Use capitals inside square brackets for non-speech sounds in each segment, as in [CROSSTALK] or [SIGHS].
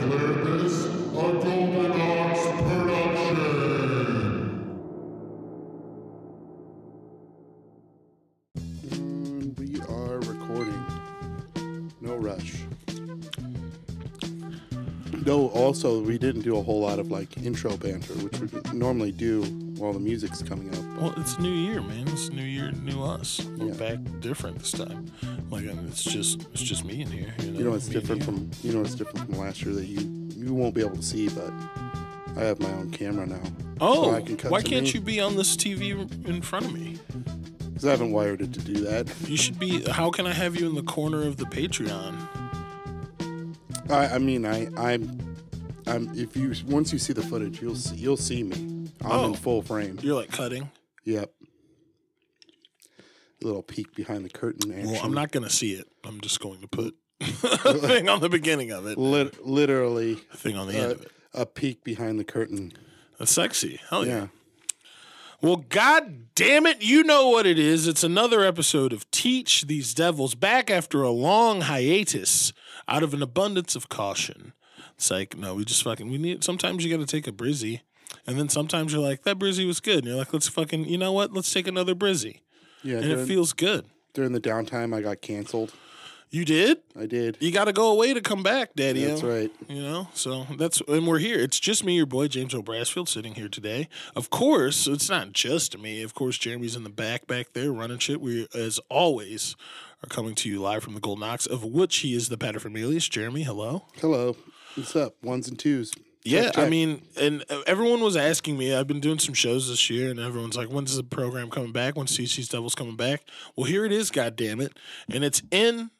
declare this a Golden Ox production. We are recording. No rush. No, also, we didn't do a whole lot of like intro banter, which we normally do while the music's coming up. Well, it's New Year, man. It's New Year, new us. We're Yeah. back different this time. Like, it's just it's just me in here. You know, You know, it's Me different from you know, it's different from last year that you you won't be able to see, but I have my own camera now. Oh, I can cut why can't me. you be on this TV in front of me? because I haven't wired it to do that. You should be. How can I have you in the corner of the Patreon? I, I mean, I, I'm, I'm. If you once you see the footage, you'll see you'll see me. I'm Oh. in full frame. You're like cutting. Yep. Little peek behind the curtain. Action. Well, I'm not gonna see it. I'm just going to put a [LAUGHS] [LAUGHS] thing on the beginning of it, Lit- literally a thing on the end uh, of it. a peek behind the curtain. That's sexy. Hell yeah. Yeah. Well, god damn it, you know what it is. It's another episode of Teach These Devils back after a long hiatus out of an abundance of caution. It's like, no, we just fucking we need sometimes you gotta take a brizzy. And then sometimes you're like, that brizzy was good. And you're like, let's fucking you know what? Let's take another brizzy. Yeah. And During, it feels good. during the downtime, I got canceled. You did? I did. You gotta go away to come back, Daddy. That's right. You know, so that's and we're here. It's just me, your boy James O'Brasfield, sitting here today. Of course, it's not just me. Of course, Jeremy's in the back back there running shit. We, as always, are coming to you live from the Golden Ox, of which he is the paterfamilias. Jeremy, hello. Hello. What's up? Ones and twos. Yeah, I mean, and uh, everyone was asking me. I've been doing some shows this year, and everyone's like, "When's the program coming back? When's TC's Devils coming back?" Well, here it is, God damn it, and it's in,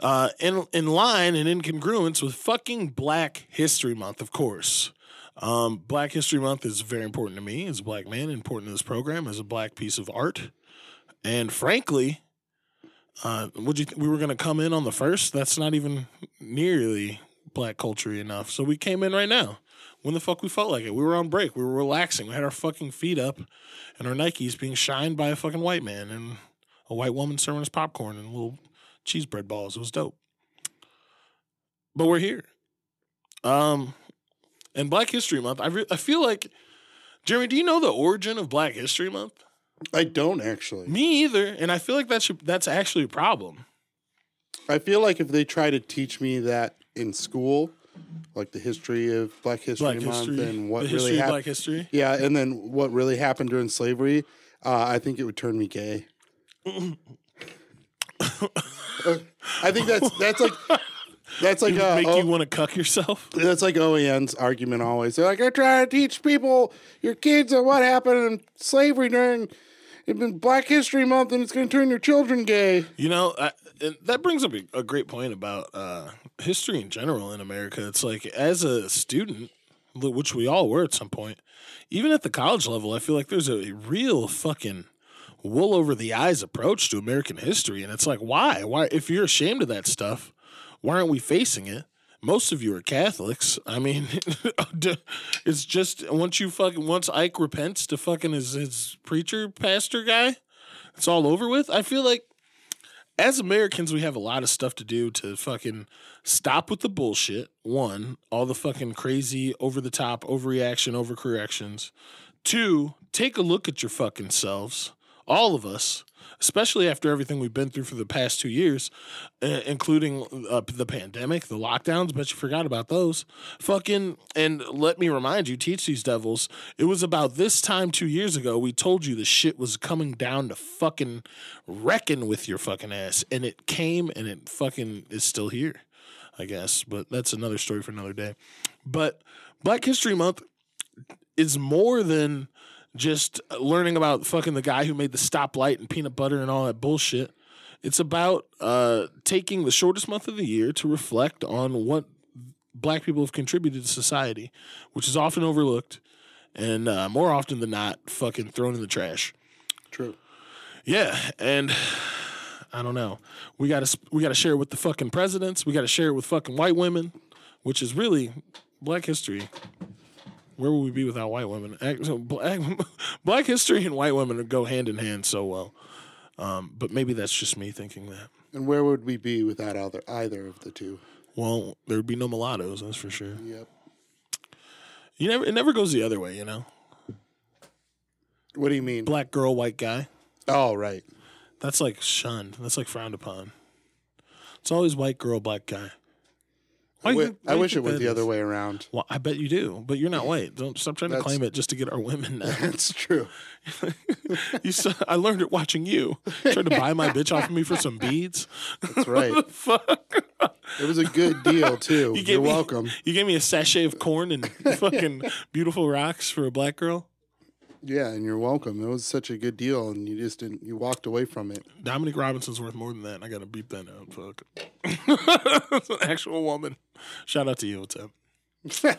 uh, in in line and in congruence with fucking Black History Month, of course. Um, Black History Month is very important to me as a black man, important to this program as a black piece of art, and frankly. Uh, would you? Th- we were going to come in on the first. That's not even nearly black culture enough. So we came in right now. When the fuck we felt like it? We were on break. We were relaxing. We had our fucking feet up, and our Nikes being shined by a fucking white man and a white woman serving us popcorn and little cheese bread balls. It was dope. But we're here. Um, and Black History Month. I re- I feel like Jeremy. Do you know the origin of Black History Month? I don't actually. Me either. And I feel like that should that's actually a problem. I feel like if they try to teach me that in school, like the history of Black History Black Month history, and what the really happened. Black history. Yeah, and then what really happened during slavery, uh, I think it would turn me gay. [LAUGHS] I think that's that's like that's like uh, Make oh, you want to cuck yourself. [LAUGHS] that's like OEN's argument always. They're like, they're trying to teach people, your kids, of what happened in slavery during in Black History Month, and it's going to turn your children gay. You know, I, that brings up a, a great point about uh, history in general in America. It's like as a student, which we all were at some point, even at the college level, I feel like there's a real fucking wool over the eyes approach to American history, and it's like, why? Why? If you're ashamed of that stuff, why aren't we facing it? Most of you are Catholics. I mean, [LAUGHS] it's just once you fucking once Ike repents to fucking his his preacher pastor guy, it's all over with. I feel like as Americans, we have a lot of stuff to do to fucking stop with the bullshit. One, all the fucking crazy, over the top, overreaction, overcorrections. Two, take a look at your fucking selves, all of us, especially after everything we've been through for the past two years, uh, including uh, the pandemic, the lockdowns. Bet you forgot about those. Fucking, and let me remind you, teach these devils. It was about this time two years ago we told you the shit was coming down to fucking reckon with your fucking ass, and it came, and it fucking is still here. I guess, but that's another story for another day. But Black History Month is more than just learning about fucking the guy who made the stoplight and peanut butter and all that bullshit. It's about uh, taking the shortest month of the year to reflect on what black people have contributed to society, which is often overlooked and uh, more often than not, fucking thrown in the trash. True. Yeah, and I don't know. We got to we got to share it with the fucking presidents. We got to share it with fucking white women, which is really Black history. Where would we be without white women? So black, [LAUGHS] black history and white women go hand in hand so well. Um, but maybe that's just me thinking that. And where would we be without either either of the two? Well, there'd be no mulattoes, that's for sure. Yep. You never it never goes the other way, you know. What do you mean? Black girl, white guy. Oh, right. That's like shunned. That's like frowned upon. It's always white girl, black guy. I do you wi- think- why I wish it that the other way around. Well, I bet you do, but you're not white. Don't stop trying to That's- claim it just to get our women. [LAUGHS] Now. That's true. [LAUGHS] you saw, I learned it watching you. Trying to buy my bitch off of me for some beads. That's [LAUGHS] right. Fuck. It was a good deal too. You you're me- welcome. You gave me a sachet of corn and fucking beautiful rocks for a black girl. Yeah, and you're welcome. It was such a good deal, and you just didn't. You walked away from it. Dominic Robinson's worth more than that. I gotta beep that out. Fuck. That's [LAUGHS] an actual woman. Shout out to you. Up? [LAUGHS]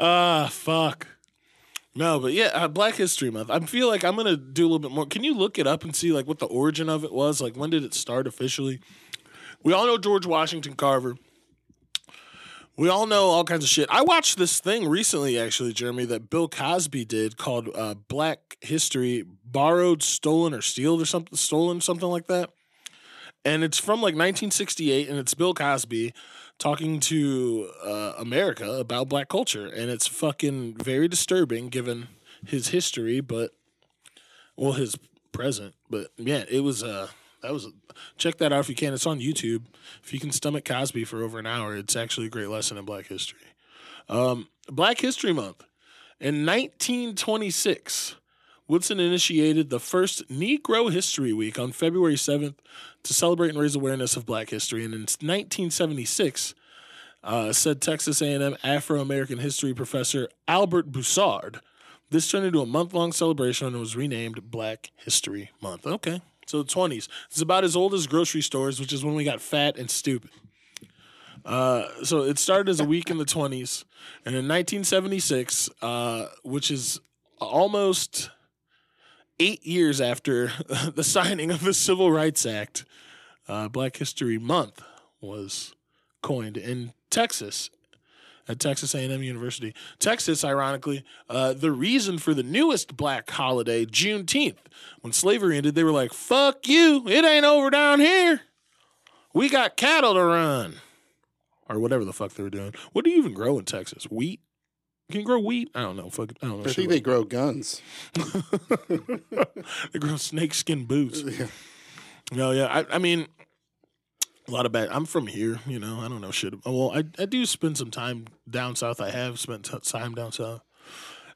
Ah, fuck. No, but yeah, uh, Black History Month. I feel like I'm gonna do a little bit more. Can you look it up and see like what the origin of it was? Like when did it start officially? We all know George Washington Carver. We all know all kinds of shit. I watched this thing recently, actually, Jeremy, that Bill Cosby did called uh, Black History Borrowed, Stolen, or Stealed, or something, stolen, something like that. And it's from like 1968, and it's Bill Cosby talking to uh, America about black culture. And it's fucking very disturbing given his history, but, well, his present. But yeah, it was, uh, that was, check that out if you can. It's on YouTube. If you can stomach Cosby for over an hour, it's actually a great lesson in black history. Um, black History Month. In 1926, Woodson initiated the first Negro History Week on February 7th to celebrate and raise awareness of black history. And in 1976, uh, said Texas A&M Afro-American history professor Albert Broussard. This turned into a month-long celebration and was renamed Black History Month. Okay, so the 20s. It's about as old as grocery stores, which is when we got fat and stupid. Uh, so it started as a week in the 20s, and in 1976, uh, which is almost eight years after [LAUGHS] the signing of the Civil Rights Act, uh, Black History Month was coined in Texas at Texas A&M University. Texas, ironically, uh, the reason for the newest black holiday, Juneteenth, when slavery ended, they were like, "Fuck you! It ain't over down here. We got cattle to run." Or whatever the fuck they were doing. What do you even grow in Texas? Wheat? Can you grow wheat? I don't know. Fuck, I don't know. I think they grow guns. [LAUGHS] they grow snakeskin boots. [LAUGHS] No, yeah. I, I mean, a lot of bad. I'm from here, you know. I don't know shit. Well, I I do spend some time down south. I have spent t- time down south,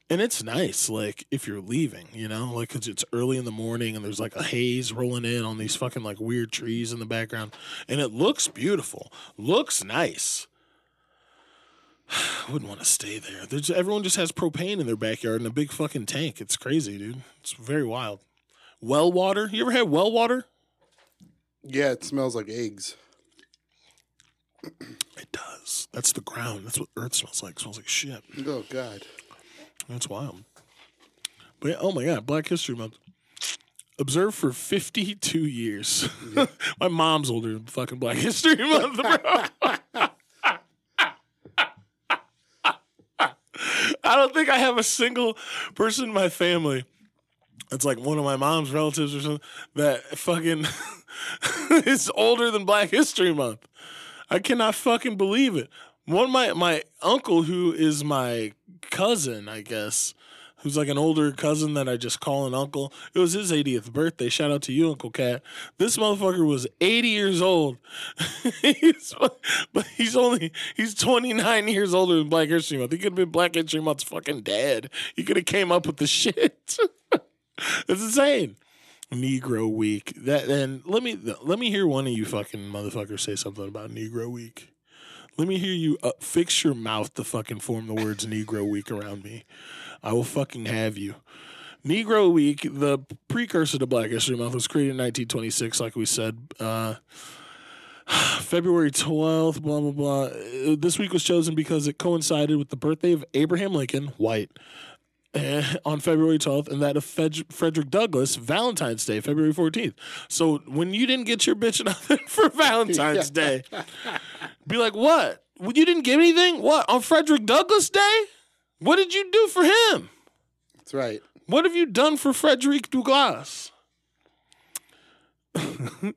and it's nice. Like if you're leaving, you know, like because it's early in the morning and there's like a haze rolling in on these fucking like weird trees in the background, and it looks beautiful. Looks nice. I [SIGHS] wouldn't want to stay there. There's everyone just has propane in their backyard in a big fucking tank. It's crazy, dude. It's very wild. Well water. You ever had well water? Yeah, it smells like eggs. It does. That's the ground. That's what Earth smells like. It smells like shit. Oh God. That's wild. But yeah, oh my god, Black History Month. Observed for 52 years. [LAUGHS] my mom's older than fucking Black History [LAUGHS] Month, bro. [LAUGHS] I don't think I have a single person in my family that's like one of my mom's relatives or something that fucking is older than Black History Month. I cannot fucking believe it. One my my uncle who is my cousin, I guess, who's like an older cousin that I just call an uncle. It was his 80th birthday. Shout out to you, Uncle Cat. This motherfucker was 80 years old. [LAUGHS] he's, but he's only he's 29 years older than Black History Month. He could have been Black History Month's fucking dad. He could have came up with the shit. [LAUGHS] It's insane. Negro Week. That then let me let me hear one of you fucking motherfuckers say something about Negro Week. Let me hear you uh, fix your mouth to fucking form the words Negro Week around me. I will fucking have you. Negro Week, the precursor to Black History Month, was created in 1926, like we said. Uh, [SIGHS] February 12th, blah, blah, blah. Uh, This week was chosen because it coincided with the birthday of Abraham Lincoln, white, [LAUGHS] on February 12th, and that of Fed- Frederick Douglass, Valentine's Day, February 14th. So when you didn't get your bitch nothing [LAUGHS] for Valentine's Day, be like, what? You didn't get anything? What? On Frederick Douglass Day? What did you do for him? That's right. What have you done for Frederick Douglass? [LAUGHS] you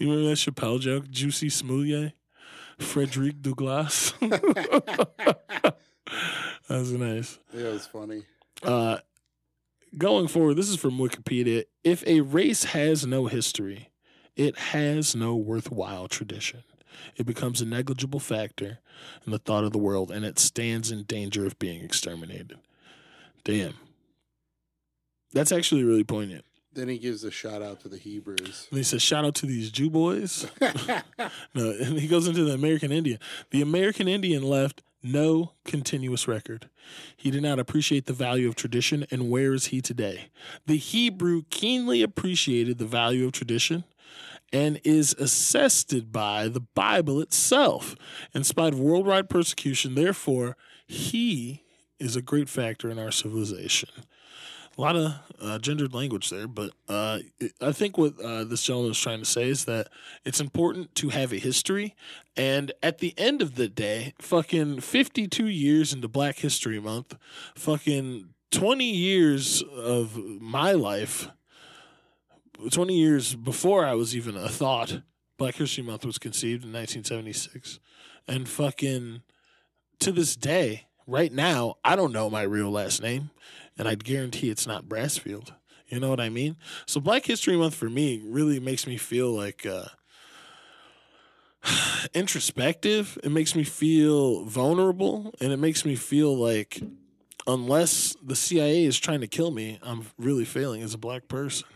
remember that Chappelle joke? Jussie Smollett? Frederick Douglass? that was nice. Yeah, it was funny. Uh, going forward, this is from Wikipedia. If a race has no history, it has no worthwhile tradition. It becomes a negligible factor in the thought of the world, and it stands in danger of being exterminated. Damn. That's actually really poignant. Then he gives a shout out to the Hebrews. And he says, shout out to these Jew boys. [LAUGHS] no, and [LAUGHS] he goes into the American Indian. The American Indian left no continuous record. He did not appreciate the value of tradition, and where is he today? The Hebrew keenly appreciated the value of tradition and is assessed by the Bible itself. In spite of worldwide persecution, therefore, he is a great factor in our civilization. A lot of uh, gendered language there, but uh, I think what uh, this gentleman is trying to say is that it's important to have a history. And at the end of the day, fucking 52 years into Black History Month, fucking 20 years of my life, 20 years before I was even a thought, Black History Month was conceived in 1976. And fucking to this day, right now, I don't know my real last name, and I'd guarantee it's not Brassfield. You know what I mean? So Black History Month for me really makes me feel like uh, [SIGHS] introspective. It makes me feel vulnerable, and it makes me feel like unless the CIA is trying to kill me, I'm really failing as a black person.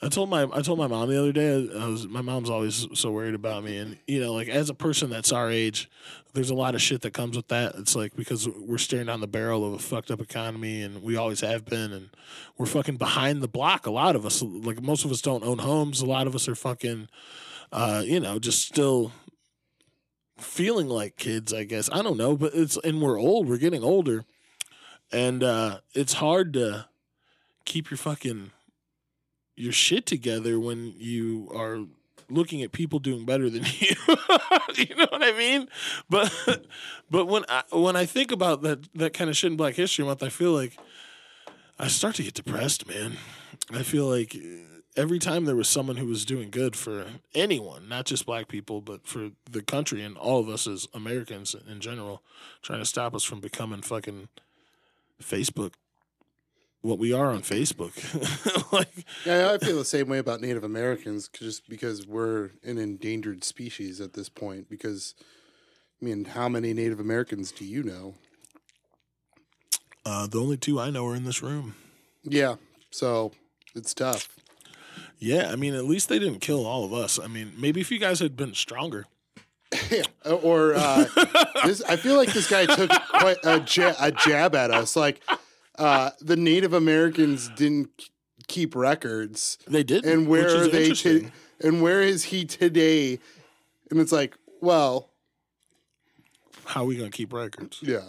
I told my I told my mom the other day. I was my mom's always so worried about me, and you know, like as a person that's our age, there's a lot of shit that comes with that. It's like because we're staring down the barrel of a fucked up economy, and we always have been, and we're fucking behind the block. A lot of us, like most of us, don't own homes. A lot of us are fucking, uh, you know, just still feeling like kids. I guess I don't know, but it's and we're old. We're getting older, and uh, it's hard to keep your fucking your shit together when you are looking at people doing better than [LAUGHS] you. you know what I mean? But but when I when I think about that that kind of shit in Black History Month, I feel like I start to get depressed, man. I feel like every time there was someone who was doing good for anyone, not just black people, but for the country and all of us as Americans in general, trying to stop us from becoming fucking Facebook what we are on Facebook. [LAUGHS] like Yeah, I feel the same way about Native Americans, just because we're an endangered species at this point. Because, I mean, how many Native Americans do you know? uh, the only two I know are in this room. Yeah, so it's tough. Yeah, I mean, at least they didn't kill all of us. I mean, maybe if you guys had been stronger. [LAUGHS] Yeah, or uh, [LAUGHS] this, I feel like this guy took quite a, ja- a jab at us. Like uh, the Native Americans didn't keep records, They did. and where are they? To, and where is he today? And it's like, well, How are we going to keep records? yeah,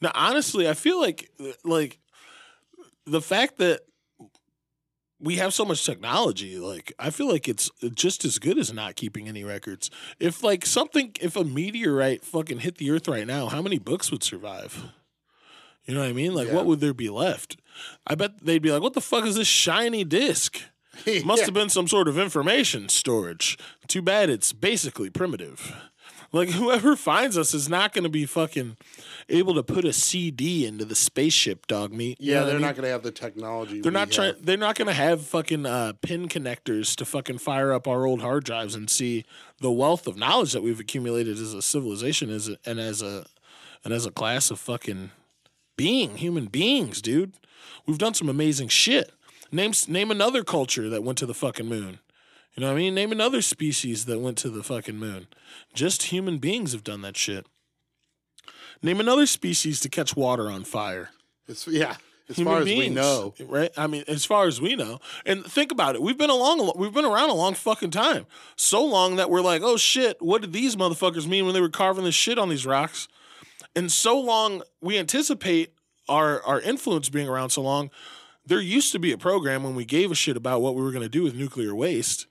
Now, honestly, I feel like like the fact that we have so much technology, like I feel like it's just as good as not keeping any records. If like something, if a meteorite fucking hit the Earth right now, how many books would survive? You know what I mean? Like, Yeah. what would there be left? I bet they'd be like, "What the fuck is this shiny disc?" [LAUGHS] Must Yeah. have been some sort of information storage. Too bad it's basically primitive. Like whoever [LAUGHS] finds us is not going to be fucking able to put a CD into the spaceship, dog meat. You Yeah, what I they're mean? not going to have the technology. They're not trying. They're not going to have fucking uh, pin connectors to fucking fire up our old hard drives and see the wealth of knowledge that we've accumulated as a civilization, as a, and as a and as a class of fucking being human beings, dude. We've done some amazing shit. Name name another culture that went to the fucking moon. You know what I mean? Name another species that went to the fucking moon. Just human beings have done that shit. Name another species to catch water on fire It's, yeah, as human far as we beings, know. right? I mean, as far as we know, and think about it, we've been along, we've been around a long fucking time, so long that we're like, oh shit, what did these motherfuckers mean when they were carving this shit on these rocks? And so long, we anticipate our our influence being around so long. There used to be a program when we gave a shit about what we were going to do with nuclear waste.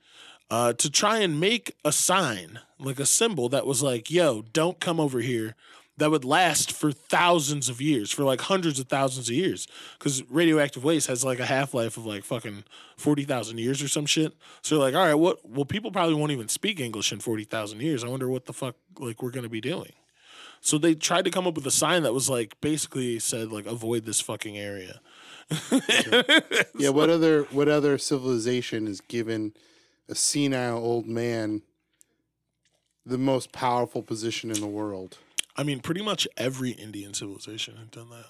Uh, to try and make a sign, like a symbol that was like, yo, don't come over here. that would last for thousands of years, for like hundreds of thousands of years. Because radioactive waste has like a half life of like fucking 40,000 years or some shit. So like, all right, what? Well, people probably won't even speak English in 40,000 years. I wonder what the fuck like we're going to be doing. So they tried to come up with a sign that was like basically said like avoid this fucking area. [LAUGHS] Yeah, what other what other civilization has given a senile old man the most powerful position in the world? I mean, pretty much every Indian civilization had done that.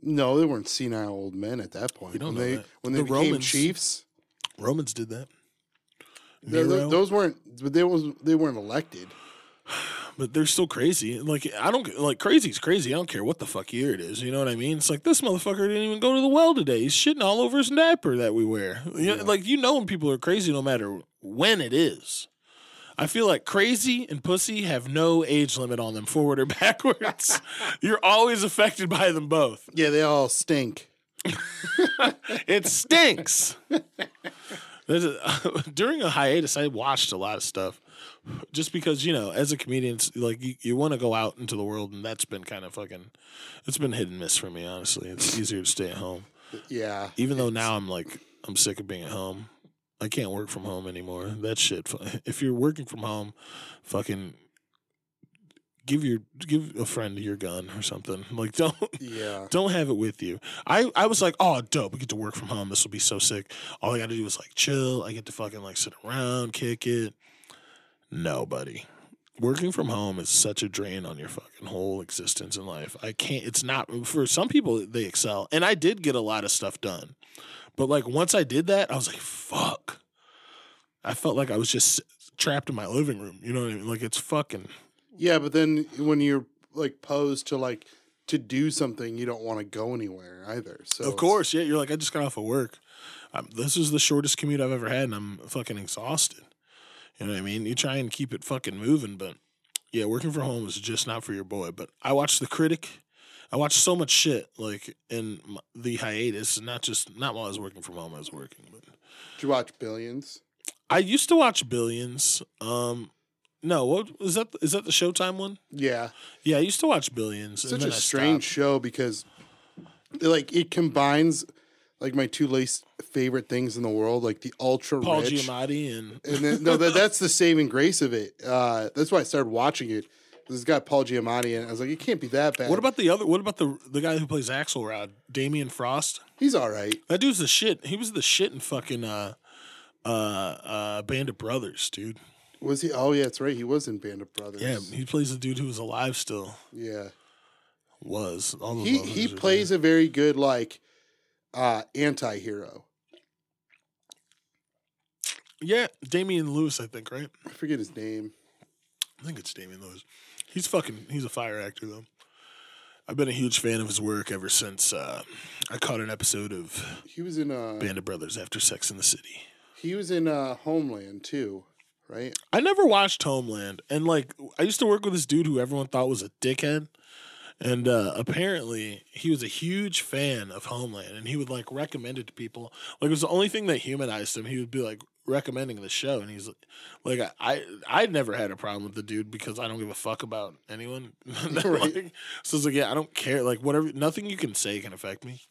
No, they weren't senile old men at that point. We don't when know they that. when they The became Romans- chiefs, Romans did that. th- th- Nero. those weren't but they was they weren't elected. [SIGHS] [SIGHS] [SIGHS] but they're still crazy. Like I don't like crazy's crazy. I don't care what the fuck year it is. You know what I mean? It's like this motherfucker didn't even go to the well today. He's shitting all over his diaper that we wear. You know, Like you know when people are crazy, no matter when it is. I feel like crazy and pussy have no age limit on them, forward or [LAUGHS] backwards. [LAUGHS] You're always affected by them both. Yeah, they all stink. [LAUGHS] It stinks. A, during a hiatus, I watched a lot of stuff, just because you know, as a comedian, it's like you, you want to go out into the world, and that's been kind of fucking. It's been hit and miss for me, honestly. It's easier to stay at home, Yeah. even though now I'm like I'm sick of being at home. I can't work from home anymore. That shit. [LAUGHS] If you're working from home, fucking give your give a friend your gun or something. [LAUGHS] Like don't Yeah. [LAUGHS] don't have it with you. I, I was like, oh, dope. We get to work from home. This will be so sick. All I got to do is like chill. I get to fucking like sit around, kick it. No, buddy. Working from home is such a drain on your fucking whole existence in life. I can't, it's not, for some people, they excel. And I did get a lot of stuff done. But like once I did that, I was like, fuck. I felt like I was just trapped in my living room. You know what I mean? Like it's fucking, Yeah, but then when you're like posed to like to do something, you don't want to go anywhere either. So Of course, yeah. You're like, I just got off of work. Um, this is the shortest commute I've ever had, and I'm fucking exhausted. You know what I mean? You try and keep it fucking moving, but yeah, working from home is just not for your boy. But I watched The Critic. I watched so much shit like in the hiatus, not just not while I was working from home. I was working, but Did you watch Billions? I used to watch Billions. Um, no, what is that? Is that the Showtime one? Yeah. Yeah, I used to watch Billions. Such a I strange stopped. show because like it combines like my two least favorite things in the world, like the ultra Paul rich. Giamatti and [LAUGHS] And then no, that, that's the saving grace of it. Uh, that's why I started watching it. This has got Paul Giamatti, and I was like, it can't be that bad. What about the other? What about the the guy who plays Axelrod, Damian Frost? He's all right. That dude's the shit. He was the shit in fucking uh, uh, uh, Band of Brothers, dude. Was he? Oh yeah, that's right. He was in Band of Brothers. Yeah, he plays the dude who was alive still. yeah. Was all He he plays a very good like uh anti-hero. Yeah, Damian Lewis, I think, right? I forget his name. I think it's Damian Lewis. He's fucking. He's a fire actor though. I've been a huge fan of his work ever since uh, I caught an episode of He was in uh Band of Brothers after Sex in the City. he was in uh Homeland too, right? I never watched Homeland, and like I used to work with this dude who everyone thought was a dickhead, and uh, apparently he was a huge fan of Homeland, and he would like recommend it to people. Like it was the only thing that humanized him. He would be like recommending the show, and he's like, I I I'd never had a problem with the dude because I don't give a fuck about anyone. [LAUGHS] [LAUGHS] Like, so it's like, yeah, I don't care. Like whatever, nothing you can say can affect me.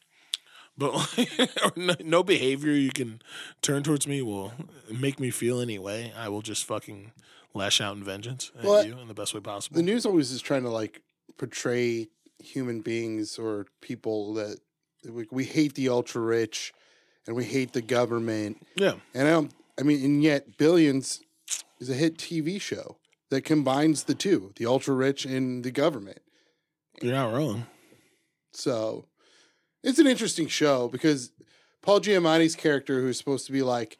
But like, [LAUGHS] no, no behavior you can turn towards me will make me feel any way. I will just fucking lash out in vengeance at Well, you in the best way possible. The news always is trying to like portray human beings or people that we, we hate the ultra rich and we hate the government. yeah, And I don't I mean and yet Billions is a hit TV show that combines the two, the ultra rich and the government. you're not wrong. So it's an interesting show because Paul Giamatti's character, who's supposed to be like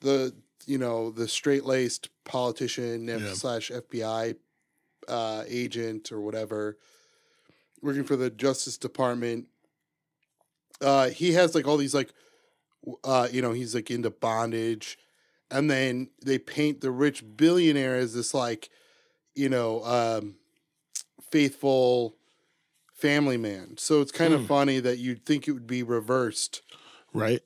the you know the straight laced politician Yeah. slash FBI uh, agent or whatever, working for the Justice Department. Uh, he has like all these like, uh, you know, he's like into bondage, and then they paint the rich billionaire as this like, you know, um, faithful family man. So it's kind Hmm. of funny that you'd think it would be reversed. Right?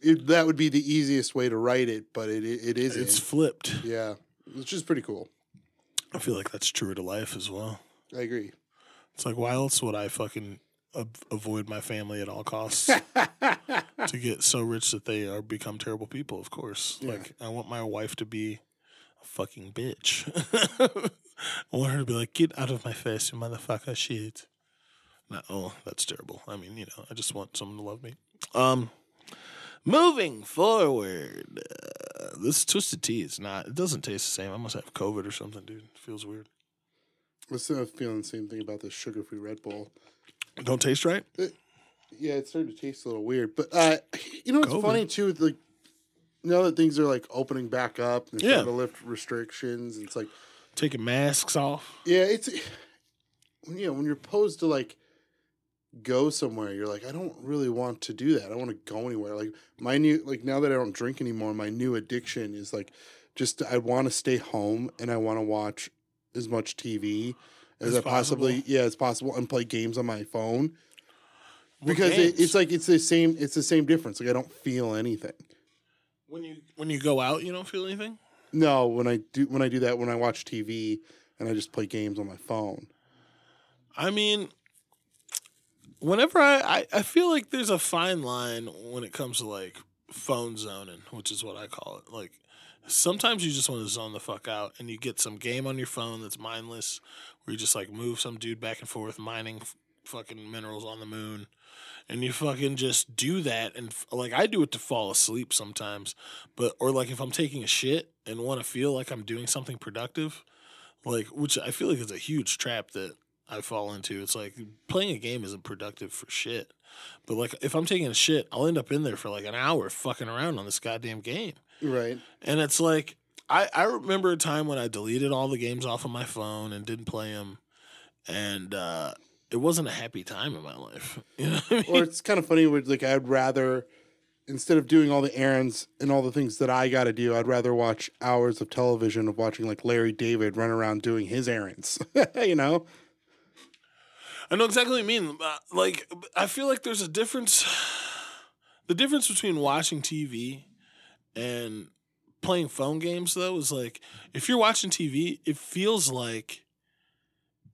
It, that would be the easiest way to write it, but it it, it isn't. It's flipped. yeah, which is pretty cool. I feel like that's true to life as well. I agree. It's like, why else would I fucking a- avoid my family at all costs [LAUGHS] to get so rich that they are become terrible people? Of course. Yeah. Like, I want my wife to be a fucking bitch. [LAUGHS] I want her to be like, get out of my face, you motherfucker, shit. No, oh, that's terrible. I mean, you know, I just want someone to love me. Um, moving forward, this twisted tea is not. It doesn't taste the same. I must have COVID or something, dude. It feels weird. I'm still feeling the same thing about this sugar-free Red Bull. Don't taste right. Yeah, it's starting to taste a little weird. But uh, you know what's COVID. funny too? Like now that things are like opening back up and Yeah. to lift restrictions, it's like Taking masks off. yeah, it's [SIGHS] you know when you're posed to like go somewhere, you're like I don't really want to do that. I don't want to go anywhere. Like my new like now that I don't drink anymore, my new addiction is like just I want to stay home and I want to watch as much TV as, As I possibly possible. yeah as possible and play games on my phone What because it, it's like it's the same it's the same difference like i don't feel anything when you when you go out, you don't feel anything. no when i do when i do that when i watch tv and i just play games on my phone I mean, whenever I, I, I feel like there's a fine line when it comes to like phone zoning, which is what I call it. Like sometimes you just want to zone the fuck out and you get some game on your phone that's mindless where you just like move some dude back and forth mining f- fucking minerals on the moon and you fucking just do that and f- like I do it to fall asleep sometimes but or like if I'm taking a shit and want to feel like I'm doing something productive like which I feel like is a huge trap that I fall into. It's like playing a game isn't productive for shit. But like if I'm taking a shit, I'll end up in there for like an hour fucking around on this goddamn game. right And it's like I I remember a time when I deleted all the games off of my phone and didn't play them, and uh, it wasn't a happy time in my life. [LAUGHS] You know I mean? or it's kind of funny where like i'd rather instead of doing all the errands and all the things that i got to do i'd rather watch hours of television of watching like larry david run around doing his errands [LAUGHS] you know I know exactly what you mean. Uh, Like, I feel like there's a difference. The difference between watching TV and playing phone games, though, is like if you're watching TV, it feels like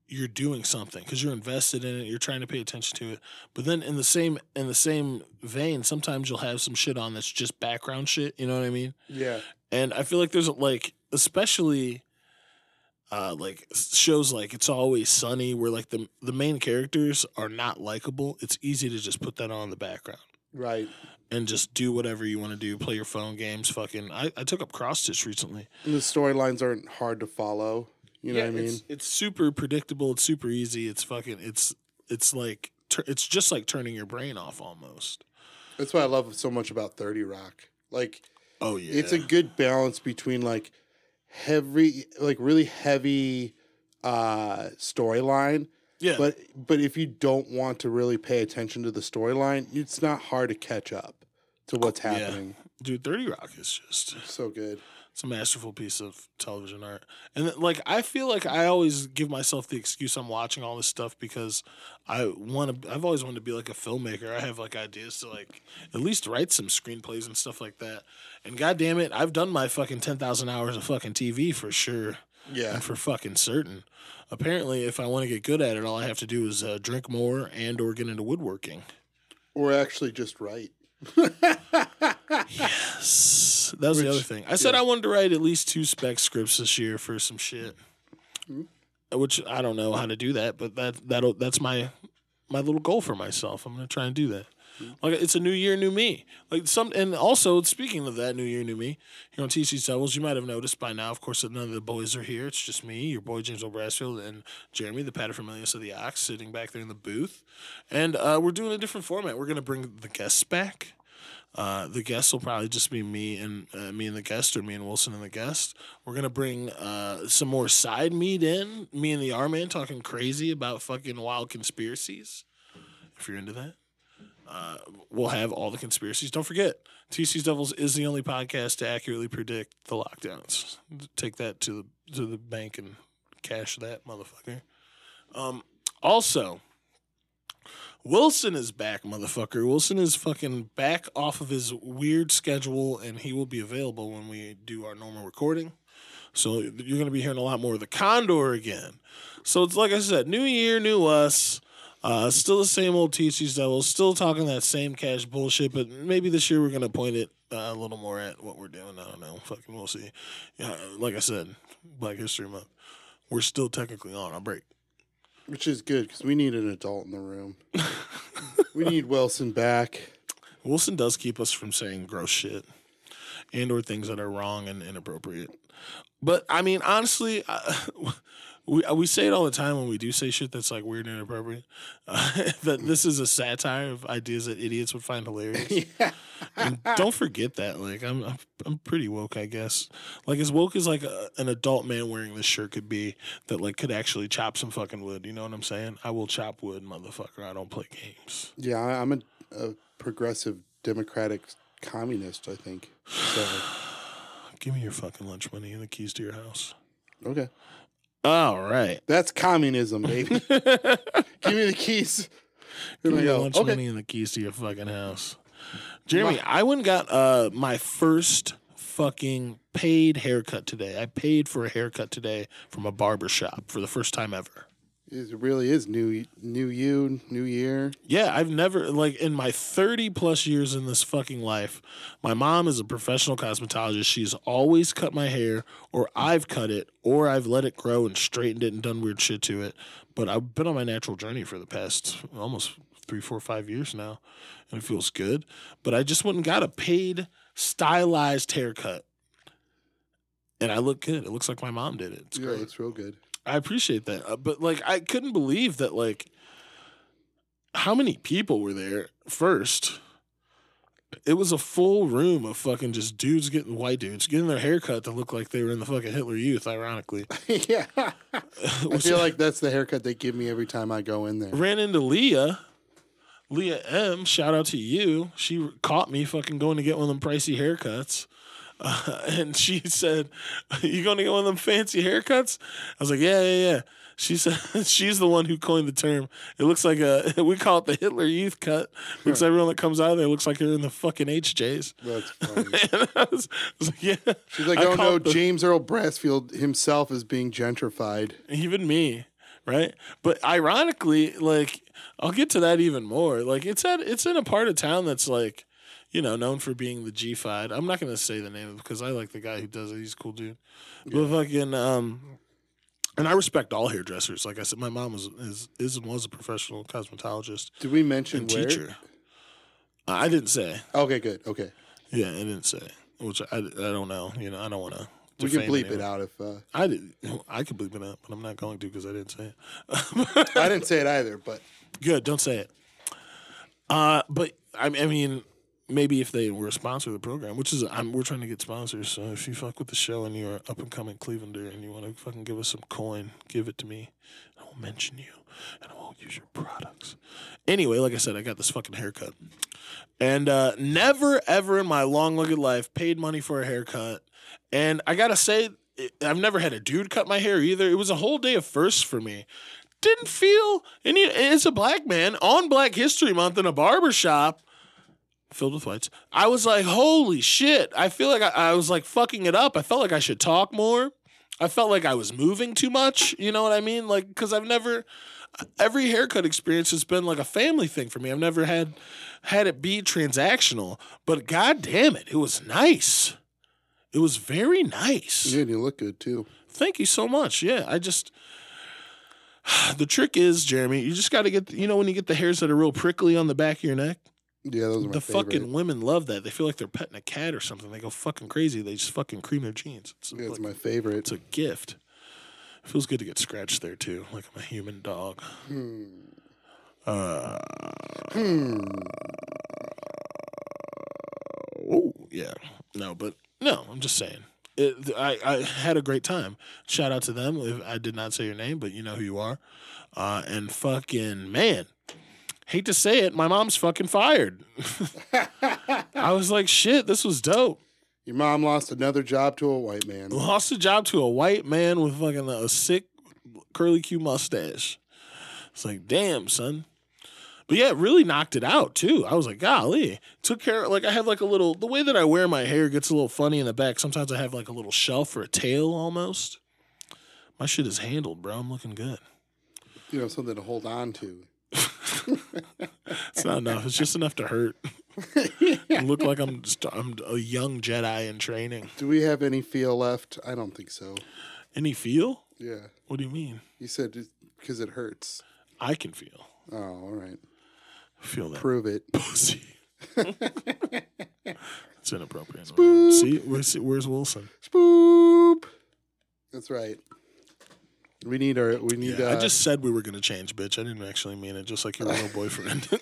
you're doing something because you're invested in it. You're trying to pay attention to it. But then in the same in the same vein, sometimes you'll have some shit on that's just background shit. You know what I mean? yeah And I feel like there's like, especially uh, like shows like It's Always Sunny, where like the the main characters are not likable. It's easy to just put that on in the background right and just do whatever you want to do. Play your phone games. Fucking, I, I took up cross stitch recently. and the storylines aren't hard to follow you know what i mean it's, it's super predictable. It's super easy. It's fucking. It's it's like it's just like turning your brain off almost. that's what i love so much about 30 rock like Oh yeah, it's a good balance between like heavy like really heavy uh storyline yeah. but but if you don't want to really pay attention to the storyline it's not hard to catch up to what's Yeah. happening dude, Thirty Rock is just so good It's a masterful piece of television art. And like I feel like I always give myself the excuse I'm watching all this stuff because I want to I've always wanted to be like a filmmaker. I have like ideas to like at least write some screenplays and stuff like that. And god damn it, I've done my fucking 10,000 hours of fucking TV for sure yeah and for fucking certain. Apparently, if I want to get good at it, all I have to do is uh, drink more and or get into woodworking. or actually just write. [LAUGHS] Yes, that was the other thing. I said yeah. I wanted to write at least two spec scripts this year for some shit, which I don't know how to do that, but that that'll that's my my little goal for myself. I'm gonna try and do that. Like it's a new year, new me. Like some, and also speaking of that, new year, new me. Here on TC Devils, you might have noticed by now, of course, that none of the boys are here. It's just me, your boy James O'Brasfield, and Jeremy, the paterfamilias of the Ox, sitting back there in the booth. And uh, we're doing a different format. We're gonna bring the guests back. Uh, the guests will probably just be me and uh, me and the guest, or me and Wilson and the guest. We're gonna bring uh, some more side meat in. Me and the R Man talking crazy about fucking wild conspiracies. If you're into that, uh, we'll have all the conspiracies. Don't forget, TC's Devils is the only podcast to accurately predict the lockdowns. Take that to the to the bank and cash that motherfucker. Um, also. Wilson is back, motherfucker. Wilson is fucking back off of his weird schedule, and he will be available when we do our normal recording. So you're going to be hearing a lot more of the Condor again. So it's like I said, new year, new us. Uh, still the same old these devils. Still talking that same cash bullshit, but maybe this year we're gonna point it uh, a little more at what we're doing. I don't know. Fucking, we'll see. Yeah, like I said, Black History Month. We're still technically on our break. Which is good because we need an adult in the room. we need Wilson back. Wilson does keep us from saying gross shit and or things that are wrong and inappropriate. But I mean, honestly, uh, we we say it all the time when we do say shit that's like weird and inappropriate. Uh, [LAUGHS] that this is a satire of ideas that idiots would find hilarious. [LAUGHS] yeah. And don't forget that. Like I'm, I'm, I'm pretty woke, I guess. Like as woke as like a, an adult man wearing this shirt could be, that like could actually chop some fucking wood. You know what I'm saying? I will chop wood, motherfucker. I don't play games. Yeah, I'm a, a progressive democratic communist, I think. So, [SIGHS] Give me your fucking lunch money and the keys to your house. okay. All right. That's communism, baby. [LAUGHS] Give me the keys. Give Here me your go. lunch Okay. money and the keys to your fucking house. Jeremy, I went and got uh, my first fucking paid haircut today. I paid for a haircut today from a barber shop for the first time ever. It really is new, new you, new year. Yeah, I've never like in my 30 plus years in this fucking life, my mom is a professional cosmetologist. She's always cut my hair or I've cut it or I've let it grow and straightened it and done weird shit to it. But I've been on my natural journey for the past almost three, four, five years now, and it feels good. But I just went and got a paid stylized haircut. And I look good. It looks like my mom did it. It's yeah, great. it's real good. I appreciate that. Uh, but like I couldn't believe that like how many people were there first. It was a full room of fucking just dudes getting white dudes getting their haircut to look like they were in the fucking Hitler Youth, ironically. [LAUGHS] yeah. [LAUGHS] I feel like that's the haircut they give me every time I go in there. ran into Leah. Leah M, shout out to you. She caught me fucking going to get one of them pricey haircuts. Uh, [LAUGHS] and she said, You going to get one of them fancy haircuts? I was like, Yeah, yeah, yeah. She said, [LAUGHS] She's the one who coined the term. It looks like a, [LAUGHS] we call it the Hitler Youth cut because everyone that comes out of there looks like they're in the fucking HJs. That's funny. I was, I was like, Yeah. She's like, I oh no, the- James Earl Brassfield himself is being gentrified. even me right but ironically like i'll get to that even more like it's at it's in a part of town that's like you know known for being the g5 i'm not gonna say the name of it because i like the guy who does it he's a cool dude but fucking um and i respect all hairdressers like i said my mom was is, is and was a professional cosmetologist Did we mention teacher i didn't say Okay, good. Okay, yeah i didn't say which i, I don't know you know i don't want to we can bleep it out if uh, I did. I could bleep it out, but I'm not going to because I didn't say it. I didn't say it either. But Good. Don't say it. Uh, but I, I mean, maybe if they were a sponsor of the program, which is I'm, we're trying to get sponsors. So if you fuck with the show and you're up and coming Clevelander and you want to fucking give us some coin, give it to me. I will mention you and I won't use your products. Anyway, like I said, I got this fucking haircut, and uh, never ever in my long legged life paid money for a haircut. And I gotta say, I've never had a dude cut my hair either. It was a whole day of firsts for me didn't feel and you- as a black man on Black History Month in a barber shop filled with whites. I was like, holy shit. I feel like I, I was like fucking it up. I felt like I should talk more. I felt like I was moving too much. You know what I mean? Like, because I've never, every haircut experience has been like a family thing for me. I've never had had it be transactional, but god damn it, it was nice. It was very nice. yeah, and you look good too. Thank you so much. Yeah, I just [SIGHS] the trick is, Jeremy, you just got to get you know when you get the hairs that are real prickly on the back of your neck. Yeah, those are my favorite. The favorite. fucking women love that. They feel like they're petting a cat or something. They go fucking crazy. They just fucking cream their jeans. It's, Yeah, it's my favorite. it's a gift. It feels good to get scratched there too, like I'm a human dog. Hmm. Uh, Hmm. oh yeah, no, but no, I'm just saying. It, I, I had a great time. Shout out to them. If I did not say your name, but you know who you are. Uh, and fucking man, hate to say it, my mom's fucking fired. I was like, shit, this was dope. Your mom lost another job to a white man. Lost a job to a white man with fucking a sick curly Q mustache. It's like, damn, son. But yeah, it really knocked it out too. I was like, golly, took care. of, Like I have like a little the way that I wear my hair gets a little funny in the back. Sometimes I have like a little shelf or a tail almost. My shit is handled, bro. I'm looking good. You know, something to hold on to. It's not enough. It's just enough to hurt. [LAUGHS] Look like I'm just, I'm a young Jedi in training. Do we have any feel left? I don't think so. Any feel? Yeah. What do you mean? You said because it hurts. I can feel. Oh, all right. Feel that Prove it. pussy. [LAUGHS] it's inappropriate. See, where's, where's Wilson? Boop. That's right. We need our. We need. Yeah, uh, I just said we were going to change, bitch. I didn't actually mean it, just like your real boyfriend. [LAUGHS]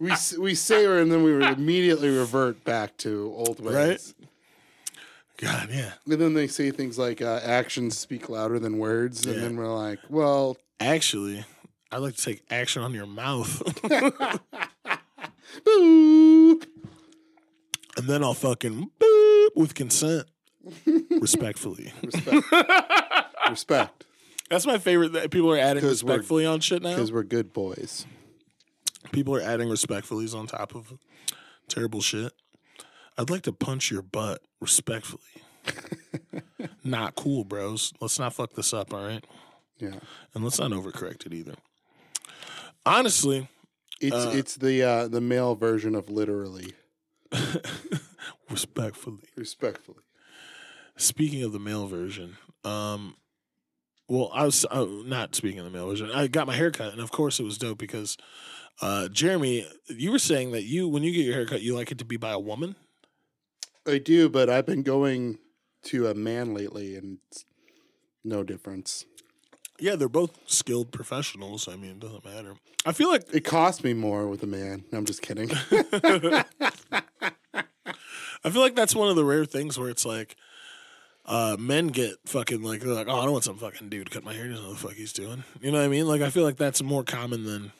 we we say her and then we would immediately revert back to old ways. Right? God, yeah. And then they say things like uh, actions speak louder than words, and Yeah. then we're like, well, Actually, I'd like to take action on your mouth, [LAUGHS] boop. and then I'll fucking boop with consent, [LAUGHS] respectfully. Respect. Respect. That's my favorite. That people are adding 'Cause we're- respectfully on shit now. Because we're good boys. People are adding respectfully's on top of terrible shit. I'd like to punch your butt respectfully. [LAUGHS] not cool, bros. Let's not fuck this up, all right? Yeah. And let's not overcorrect it either. Honestly, It's Uh, it's the uh, the male version of literally. [LAUGHS] respectfully. Respectfully. Speaking of the male version, um, well, I was uh, not speaking of the male version. I got my haircut, and of course, it was dope because uh, Jeremy, you were saying that you, when you get your haircut, you like it to be by a woman. I do, but I've been going to a man lately, and it's no difference. Yeah, they're both skilled professionals. I mean, it doesn't matter. I feel like It cost me more with a man. I'm just kidding. [LAUGHS] I feel like that's one of the rare things where it's like uh, men get fucking like they're like, oh, I don't want some fucking dude to cut my hair. He doesn't know what the fuck he's doing. You know what I mean? Like I feel like that's more common than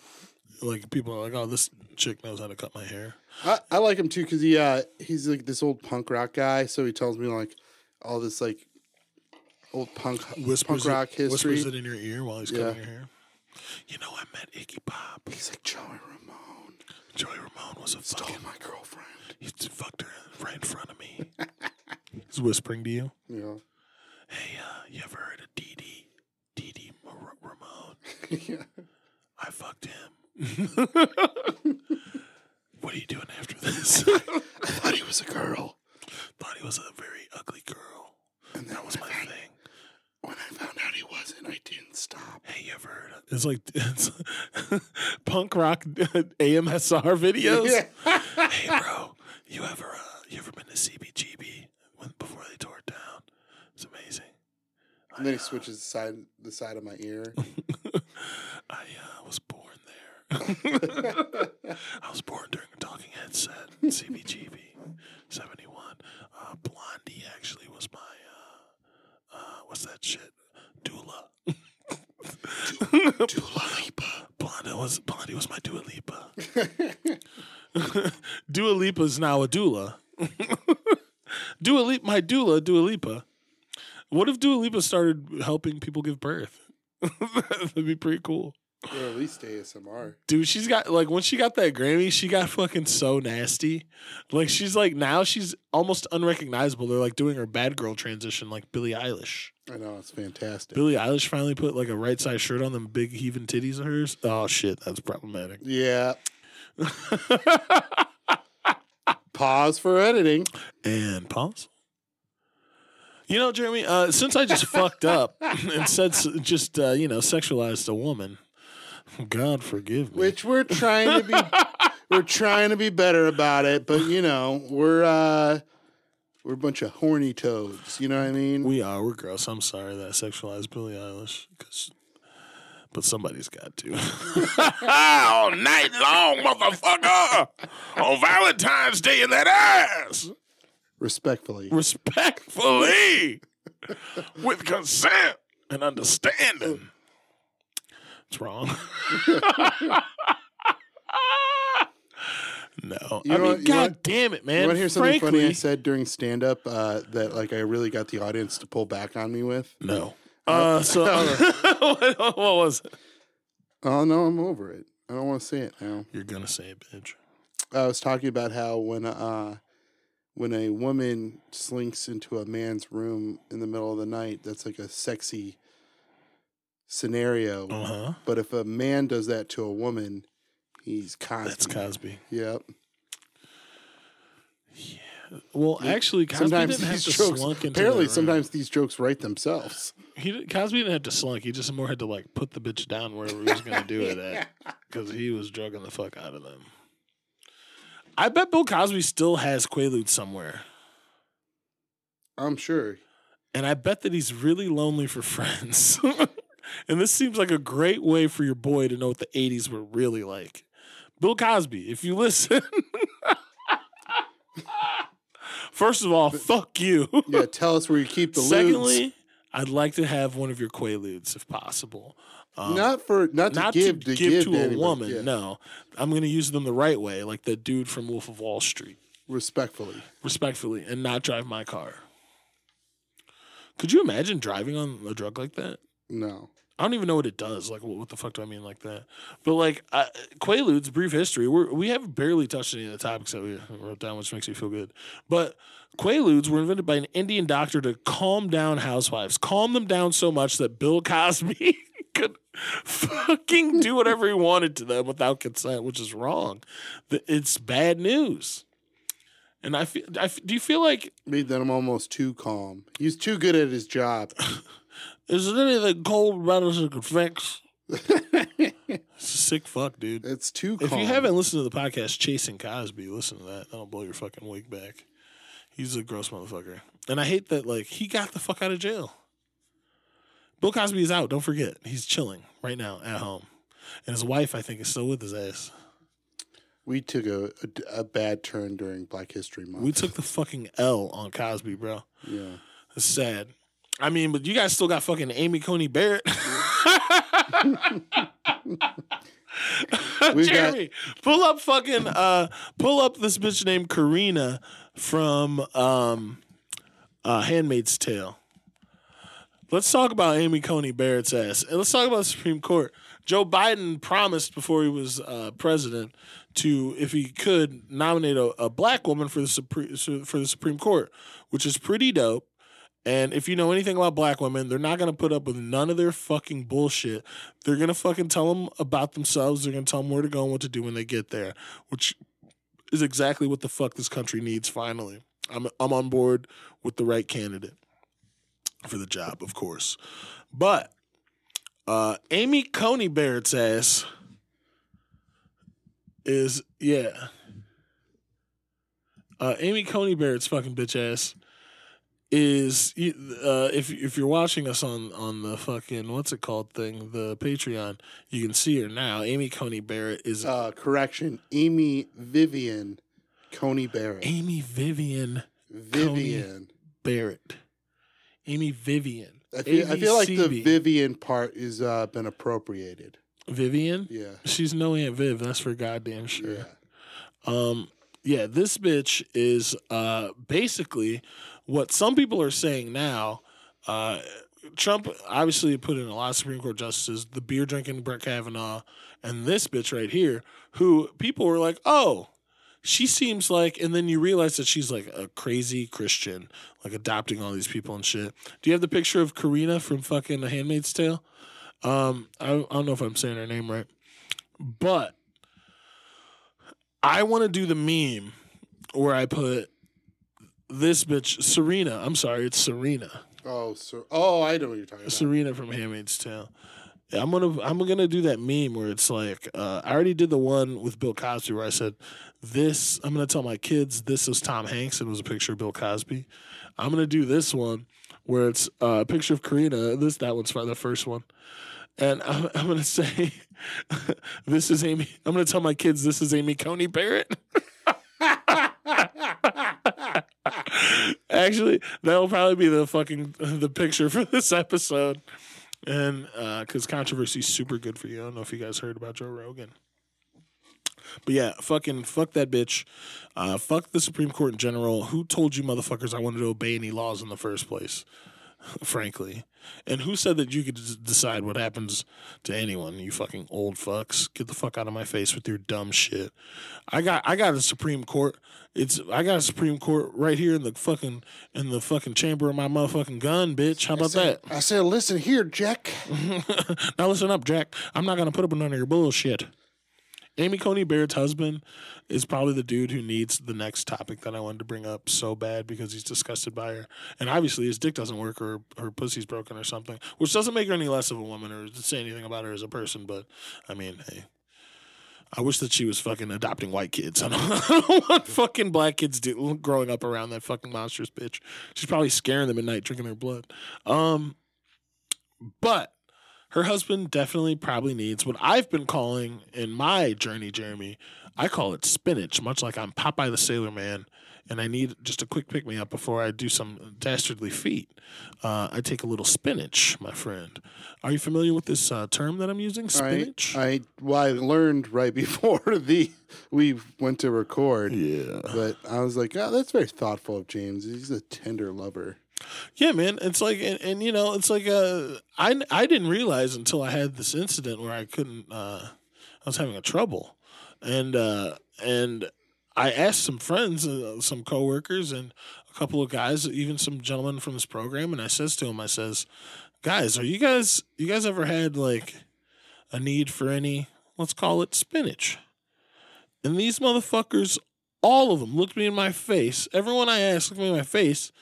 like people are like, oh, this chick knows how to cut my hair. I, I like him too because he uh he's like this old punk rock guy, so he tells me like all this like old punk Whispers punk rock it, history. whispers it in your ear while he's Yeah. cutting your hair. You know, I met Iggy Pop. He's like Joey Ramone Joey Ramone was a stole fucking. my girlfriend. He fucked her right in front of me. [LAUGHS] he's whispering to you. Yeah. Hey, uh, you ever heard of Dee Dee? Dee Dee Mar- Ramone? [LAUGHS] yeah. I fucked him. what are you doing after this? [LAUGHS] I thought he was a girl, Thought he was a very ugly girl. and that was my thing. when I found out he wasn't. I didn't stop. Hey, you ever heard of It's like [LAUGHS] it's punk rock AMSR videos. Yeah. hey, bro, you ever uh, you ever been to CBGB [LAUGHS] before they tore it down? It's amazing. And then he switches the side the side of my ear. [LAUGHS] I uh, was born there. [LAUGHS] I was born during a Talking Head set, CBGB, 71. Uh, Blondie actually was my, uh, uh, what's that shit? Doula. Dua Lipa. Blondie was, Blondie was my Dua Lipa. Dua Lipa's now a doula. Dua Lipa, my doula, Dua Lipa. What if Dua Lipa started helping people give birth? [LAUGHS] That'd be pretty cool. Or at least ASMR. Dude, she's got like when she got that Grammy, she got fucking so nasty. Like she's like now she's almost unrecognizable. They're like doing her bad girl transition like Billie Eilish. I know it's fantastic. Billie Eilish finally put like a right size shirt on them big heaving titties of hers. Oh shit, that's problematic. Yeah. [LAUGHS] Pause for editing. And pause. You know, Jeremy, uh, since I just fucked up [LAUGHS] and said just uh, you know sexualized a woman, God forgive me. Which we're trying to be we're trying to be better about it, but you know, we're uh we're a bunch of horny toads, you know what I mean? We are. We're gross. I'm sorry that I sexualized Billie Eilish. 'cause- but somebody's got to. [LAUGHS] All night long, motherfucker. On Valentine's Day in that ass. Respectfully. Respectfully. with consent and understanding. It's wrong. [LAUGHS] no. You I mean, what- God want- damn it, man. you want to hear something funny I said during stand up uh, that like I really got the audience to pull back on me with? No. Uh, [LAUGHS] so [LAUGHS] what, what was it? Oh no, I'm over it. I don't want to say it now. You're gonna say it, bitch. I was talking about how when uh when a woman slinks into a man's room in the middle of the night, that's like a sexy scenario. Uh huh. But if a man does that to a woman, he's Cosby. That's Cosby. Yep. Well, actually, Cosby sometimes didn't have these to jokes. slunk into Apparently, the sometimes these jokes write themselves. he Cosby didn't have to slunk. He just more had to like put the bitch down wherever he was gonna do it at, [LAUGHS] because he was drugging the fuck out of them. I bet Bill Cosby still has Quaaludes somewhere, I'm sure. and I bet that he's really lonely for friends. [LAUGHS] and this seems like a great way for your boy to know what the '80s were really like. Bill Cosby, if you listen. [LAUGHS] First of all, fuck you. [LAUGHS] Yeah, tell us where you keep the. Secondly, I'd like to have one of your Quaaludes if possible. Um, Not for not to not give to to, give, to a anybody. woman. Yeah, No, I'm going to use them the right way, like the dude from Wolf of Wall Street, respectfully. respectfully, and not drive my car. Could you imagine driving on a drug like that? No. I don't even know what it does. Like, what, what the fuck do I mean like that? But like, uh, Quaaludes, brief history. We're, we haven't barely touched any of the topics that we wrote down, which makes me feel good. But Quaaludes were invented by an Indian doctor to calm down housewives, calm them down so much that Bill Cosby [LAUGHS] could fucking do whatever he wanted to them without consent, which is wrong. It's bad news. And I feel, I do you feel like Made them almost too calm. He's too good at his job. [LAUGHS] is there anything cold medicine could fix? [LAUGHS] Sick fuck, dude. It's too cold. If calm. you haven't listened to the podcast Chasing Cosby, listen to that. That'll blow your fucking wig back. He's a gross motherfucker. And I hate that like he got the fuck out of jail. Bill Cosby is out, don't forget. He's chilling right now at home. And his wife, I think, is still with his ass. we took a, a, a bad turn during Black History Month. We took the fucking L on Cosby, bro. [LAUGHS] yeah. It's sad. I mean, but you guys still got fucking Amy Coney Barrett. We've got- Jeremy, pull up fucking uh pull up this bitch named Karina from um uh Handmaid's Tale. Let's talk about Amy Coney Barrett's ass. And let's talk about the Supreme Court. Joe Biden promised before he was uh, president to, if he could, nominate a, a black woman for the Supreme for the Supreme Court, which is pretty dope. And if you know anything about black women, they're not going to put up with none of their fucking bullshit. They're going to fucking tell them about themselves. They're going to tell them where to go and what to do when they get there, which is exactly what the fuck this country needs finally. I'm I'm on board with the right candidate for the job, of course. But uh Amy Coney Barrett's ass is yeah. Uh Amy Coney Barrett's fucking bitch ass is uh if if you're watching us on on the fucking what's it called thing the patreon you can see her now amy coney barrett is Uh, correction. Amy Vivian Coney Barrett. amy vivian Vivian. barrett amy vivian I feel, I feel like the Vivian part is uh, been appropriated. vivian Yeah. she's no aunt viv that's for goddamn sure Yeah. Um, yeah, this bitch is uh basically what some people are saying now. Uh, Trump obviously put in a lot of Supreme Court justices, the beer drinking Brett Kavanaugh, and this bitch right here, who people were like, oh, she seems like, and then you realize that she's like a crazy Christian, like adopting all these people and shit. Do you have the picture of Karina from fucking The Handmaid's Tale? Um, I, I don't know if I'm saying her name right, but I want to do the meme where I put this bitch Serena. I'm sorry, it's Serena. Oh, sir. Oh, I know what you're talking about. Serena from Handmaid's Tale. I'm gonna I'm gonna do that meme where it's like uh, I already did the one with Bill Cosby where I said this. I'm gonna tell my kids this is Tom Hanks and it was a picture of Bill Cosby. I'm gonna do this one where it's uh, a picture of Karina. This that one's probably the first one, and I'm, I'm gonna [LAUGHS] say this is Amy. I'm gonna tell my kids this is Amy Coney Barrett. [LAUGHS] [LAUGHS] [LAUGHS] Actually, that'll probably be the fucking [LAUGHS] the picture for this episode, and because controversy is super good for you. I don't know if you guys heard about Joe Rogan, but yeah, fucking fuck that bitch. Uh, fuck the Supreme Court in general. Who told you motherfuckers I wanted to obey any laws in the first place? [LAUGHS] frankly. And who said that you could decide what happens to anyone? You fucking old fucks. Get the fuck out of my face with your dumb shit. I got I got a Supreme Court. It's I got a Supreme Court right here in the fucking in the fucking chamber of my motherfucking gun, bitch. How about that? I said, listen here, Jack. [LAUGHS] now listen up, Jack. I'm not gonna put up with none of your bullshit. Amy Coney Barrett's husband is probably the dude who needs the next topic that I wanted to bring up so bad because he's disgusted by her. And obviously his dick doesn't work or her pussy's broken or something, which doesn't make her any less of a woman or say anything about her as a person. But I mean, hey. I wish that she was fucking adopting white kids. [LAUGHS] I don't, I don't want fucking black kids do, growing up around that fucking monstrous bitch. She's probably scaring them at night, drinking their blood. Um, but her husband definitely probably needs what I've been calling in my journey, Jeremy. I call it spinach, much like I'm Popeye the Sailor Man, and I need just a quick pick me up before I do some dastardly feat. Uh, I take a little spinach, my friend. Are you familiar with this uh, term that I'm using? I, Spinach. I well, I learned right [LAUGHS] before the we went to record, yeah. but I was like, oh, that's very thoughtful of James. He's a tender lover. Yeah, man. It's like, and, and you know, it's like, uh, I I didn't realize until I had this incident where I couldn't, uh, I was having a trouble, and uh, and I asked some friends, uh, some coworkers, and a couple of guys, even some gentlemen from this program, and I says to them, I says, guys, are you guys, you guys ever had like a need for any, let's call it spinach? And these motherfuckers, all of them, looked me in my face. Everyone I asked looked me in my face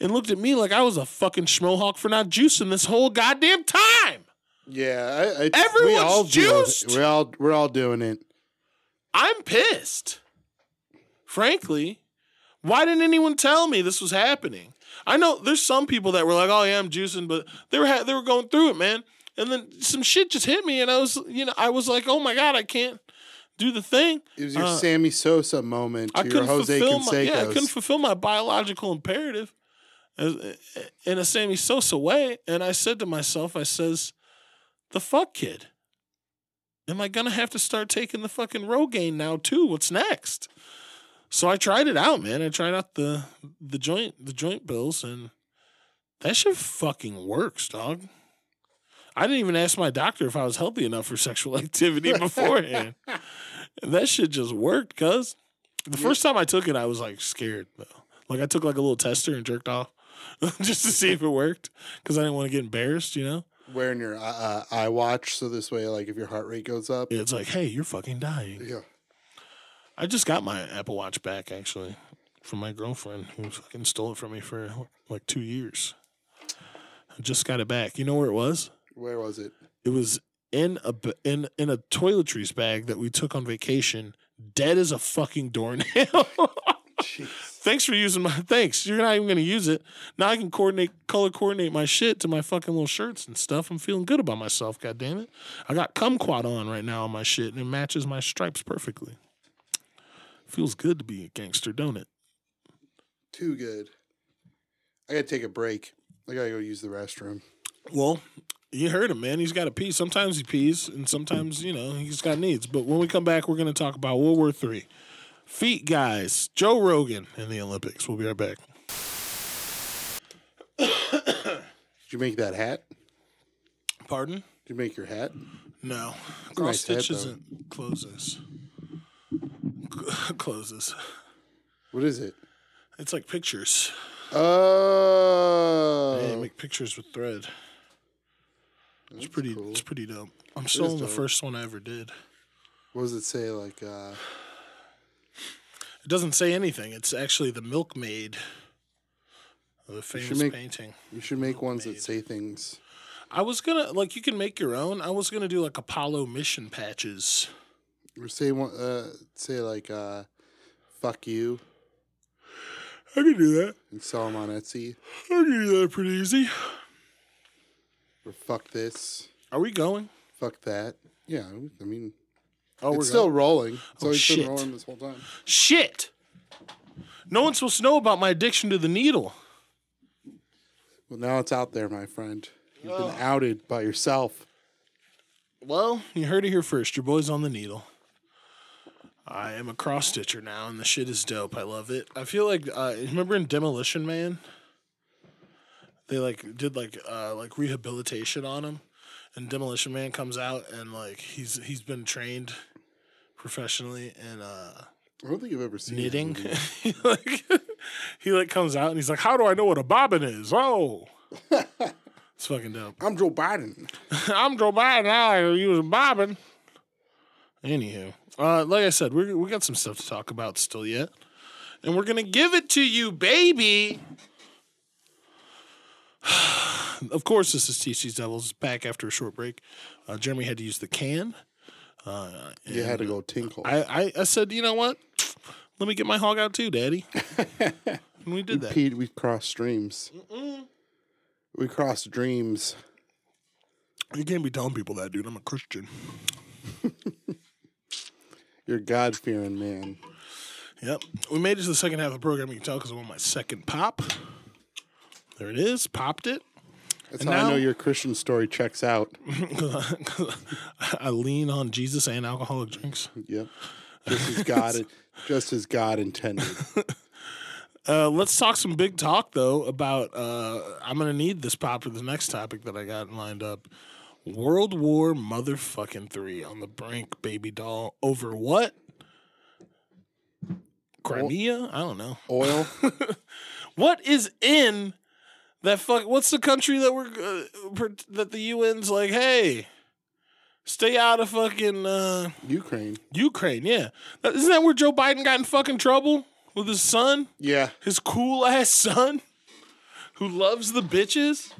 and looked at me like I was a fucking schmohawk for not juicing this whole goddamn time. Yeah, I, I, we Everyone's all do juiced. We're all we're all doing it. I'm pissed. Frankly, why didn't anyone tell me this was happening? I know there's some people that were like, "Oh yeah, I'm juicing," but they were ha- they were going through it, man. And then some shit just hit me, and I was, you know, I was like, "Oh my god, I can't do the thing." It was your Uh, Sammy Sosa moment. I your couldn't Jose fulfill my yeah, I couldn't fulfill my biological imperative as, in a Sammy Sosa way, and I said to myself, I says, "The fuck, kid." Am I gonna have to start taking the fucking Rogaine now too? What's next? So I tried it out, man. I tried out the the joint the joint bills and that shit fucking works, dog. I didn't even ask my doctor if I was healthy enough for sexual [LAUGHS] activity beforehand. and that shit just worked, cuz. The first time I took it, I was like scared though. Like I took like a little tester and jerked off [LAUGHS] just to see if it worked because I didn't want to get embarrassed, you know. wearing your uh, uh, iWatch so this way, like if your heart rate goes up. It's like, hey, you're fucking dying. Yeah. I just got my Apple Watch back actually from my girlfriend who fucking stole it from me for like two years. I just got it back. You know where it was? Where was it? It was in a in in a toiletries bag that we took on vacation, dead as a fucking doornail. [LAUGHS] Thanks for using my thanks. You're not even gonna use it. Now I can coordinate color coordinate my shit to my fucking little shirts and stuff. I'm feeling good about myself, god damn it. I got kumquat on right now on my shit and it matches my stripes perfectly. Feels good to be a gangster, don't it? Too good. I gotta take a break. I gotta go use the restroom. Well, you heard him, man. He's got to pee. Sometimes he pees, and sometimes you know he's got needs. But when we come back, we're going to talk about World War Three. Feet guys, Joe Rogan in the Olympics. We'll be right back. Did you make that hat? Pardon? Did you make your hat? No. Cross stitch though. isn't closes. [LAUGHS] closes. What is it? It's like pictures. Oh, Yeah, you make pictures with thread. It's pretty. cool. It's pretty dope. I'm still in the first one I ever did. What does it say? Like, uh, It doesn't say anything. It's actually the Milkmaid, the famous make- painting. you should make ones that say things. I was gonna like you can make your own. I was gonna do like Apollo mission patches. Or say one. Uh, say like, uh, "Fuck you," I can do that. and sell them on Etsy. I can do that pretty easy. Or "Fuck this," Are we going? "Fuck that." Yeah, I mean, Oh, we're it's still going. rolling. It's Oh, always shit. been rolling this whole time. shit. No one's supposed to know about my addiction to the needle. Well, now it's out there, my friend. You've been outed by yourself. Well, you heard it here first. Your boy's on the needle. I am a cross stitcher now, and the shit is dope. I love it. I feel like uh, remember in Demolition Man, they like did like uh like rehabilitation on him, and Demolition Man comes out and like he's he's been trained professionally in uh I don't think I've ever seen knitting. [LAUGHS] he like [LAUGHS] he like comes out and he's like, "How do I know what a bobbin is?" Oh, [LAUGHS] it's fucking dope. I'm Joe Biden. I'm Joe Biden. I use a bobbin. Anywho, uh, like I said, we we got some stuff to talk about still yet, and we're gonna give it to you, baby. [SIGHS] of course, this is TC's Devils back after a short break. Uh, Jeremy had to use the can. Uh, You had to go tinkle. I, I I said, you know what? Let me get my hog out too, Daddy. [LAUGHS] and we did that. Pete, we crossed streams. We crossed dreams. You can't be telling people that, dude. I'm a Christian. [LAUGHS] You're God fearing man. Yep. We made it to the second half of the program. You can tell because I'm on my second pop. There it is. Popped it. That's And how I know your Christian story checks out. [LAUGHS] I lean on Jesus and alcoholic drinks. Yep. Just as God, [LAUGHS] just as God intended. [LAUGHS] Uh, let's talk some big talk though about. Uh, I'm gonna need this pop for the next topic that I got lined up. World War motherfucking three on the brink, baby doll. Over what? Crimea? I don't know. Oil. What is in that fuck? What's the country that we're uh, per- that the UN's like? Hey, stay out of fucking uh, Ukraine. Ukraine. Yeah, That- isn't that where Joe Biden got in fucking trouble with his son, Yeah. his cool ass son, who loves the bitches?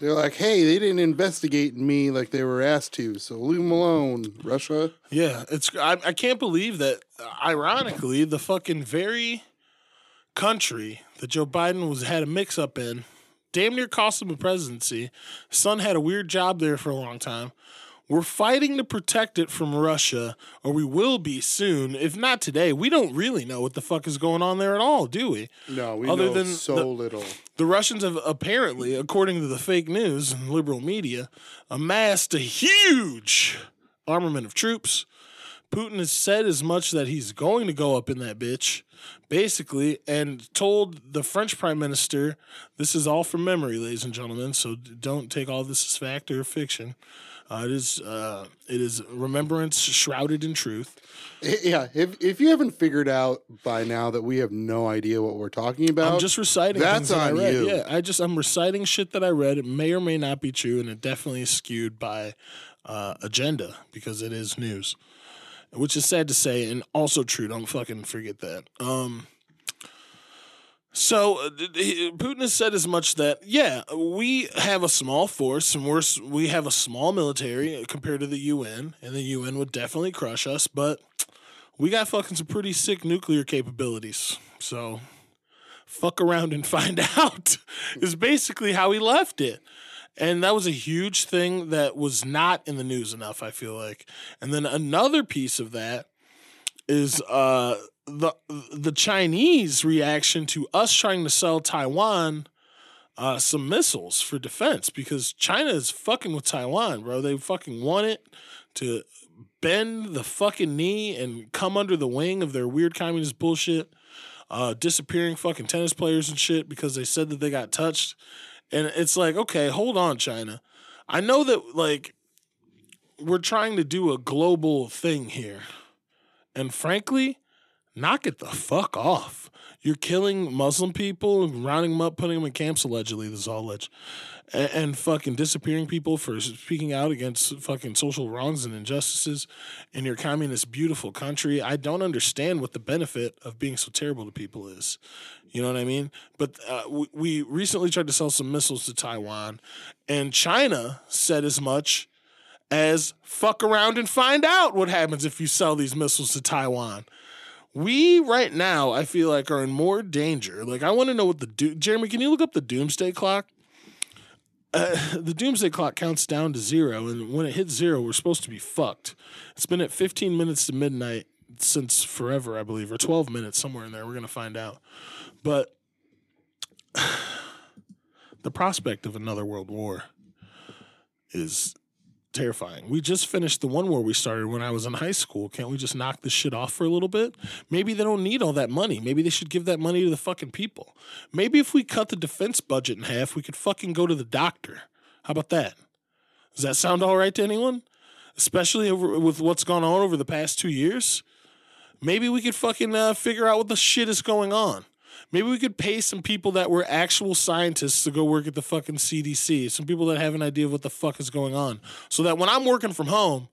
They're like, hey, they didn't investigate me like they were asked to, so leave them alone, Russia. Yeah, it's I, I can't believe that. uh, Ironically, the fucking very country that Joe Biden was had a mix up in, damn near cost him a presidency. Son had a weird job there for a long time. We're fighting to protect it from Russia, or we will be soon. If not today, we don't really know what the fuck is going on there at all, do we? No, we Other know than so the- little. The Russians have apparently, according to the fake news and liberal media, amassed a huge armament of troops. Putin has said as much that he's going to go up in that bitch, basically, and told the French prime minister, this is all from memory, ladies and gentlemen, so don't take all this as fact or fiction. Uh, it is uh, it is remembrance shrouded in truth. Yeah, if if you haven't figured out by now that we have no idea what we're talking about, I'm just reciting that's that on read. you. Yeah, I just I'm reciting shit that I read. It may or may not be true, and it definitely is skewed by uh, agenda because it is news, which is sad to say and also true. Don't fucking forget that. Um, so uh, Putin has said as much that yeah, we have a small force and we're we have a small military compared to the UN, and the UN would definitely crush us, but we got fucking some pretty sick nuclear capabilities. So fuck around and [LAUGHS] find out is basically how he left it. And that was a huge thing that was not in the news enough, I feel like. And then another piece of that is uh the the Chinese reaction to us trying to sell Taiwan uh, some missiles for defense because China is fucking with Taiwan, bro. They fucking want it to bend the fucking knee and come under the wing of their weird communist bullshit, uh, disappearing fucking tennis players and shit because they said that they got touched. And it's like, okay, hold on, China. I know that like we're trying to do a global thing here. And frankly, knock it the fuck off. You're killing Muslim people, rounding them up, putting them in camps allegedly. This is all alleged, and, fucking disappearing people for speaking out against fucking social wrongs and injustices in your communist, beautiful country. I don't understand what the benefit of being so terrible to people is. You know what I mean? But uh, we, we recently tried to sell some missiles to Taiwan, and China said as much as fuck around and find out what happens if you sell these missiles to Taiwan. We right now, I feel like, are in more danger. Like, I want to know what the do- Jeremy. Can you look up the doomsday clock? Uh, the doomsday clock counts down to zero, and when it hits zero, we're supposed to be fucked. It's been at 15 minutes to midnight since forever, I believe, or 12 minutes somewhere in there. We're gonna find out, but [SIGHS] the prospect of another world war is terrifying. We just finished the one war we started when I was in high school. Can't we just knock this shit off for a little bit? Maybe they don't need all that money. Maybe they should give that money to the fucking people. Maybe if we cut the defense budget in half, we could fucking go to the doctor. How about that? Does that sound all right to anyone? Especially over, with what's gone on over the past two years? Maybe we could fucking uh, figure out what the shit is going on. Maybe we could pay some people that were actual scientists to go work at the fucking CDC, some people that have an idea of what the fuck is going on. So that when I'm working from home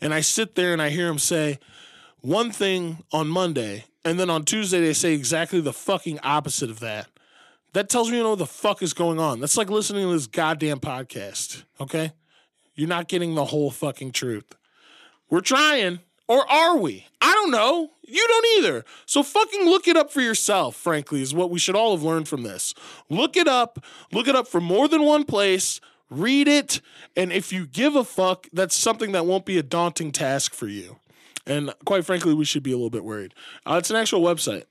and I sit there and I hear them say one thing on Monday and then on Tuesday they say exactly the fucking opposite of that. That tells me you know what the fuck is going on. That's like listening to this goddamn podcast, okay? You're not getting the whole fucking truth. We're trying. Or are we? I don't know. You don't either. So fucking look it up for yourself, frankly, is what we should all have learned from this. Look it up. Look it up from more than one place. Read it. And if you give a fuck, that's something that won't be a daunting task for you. And quite frankly, we should be a little bit worried. Uh, it's an actual website.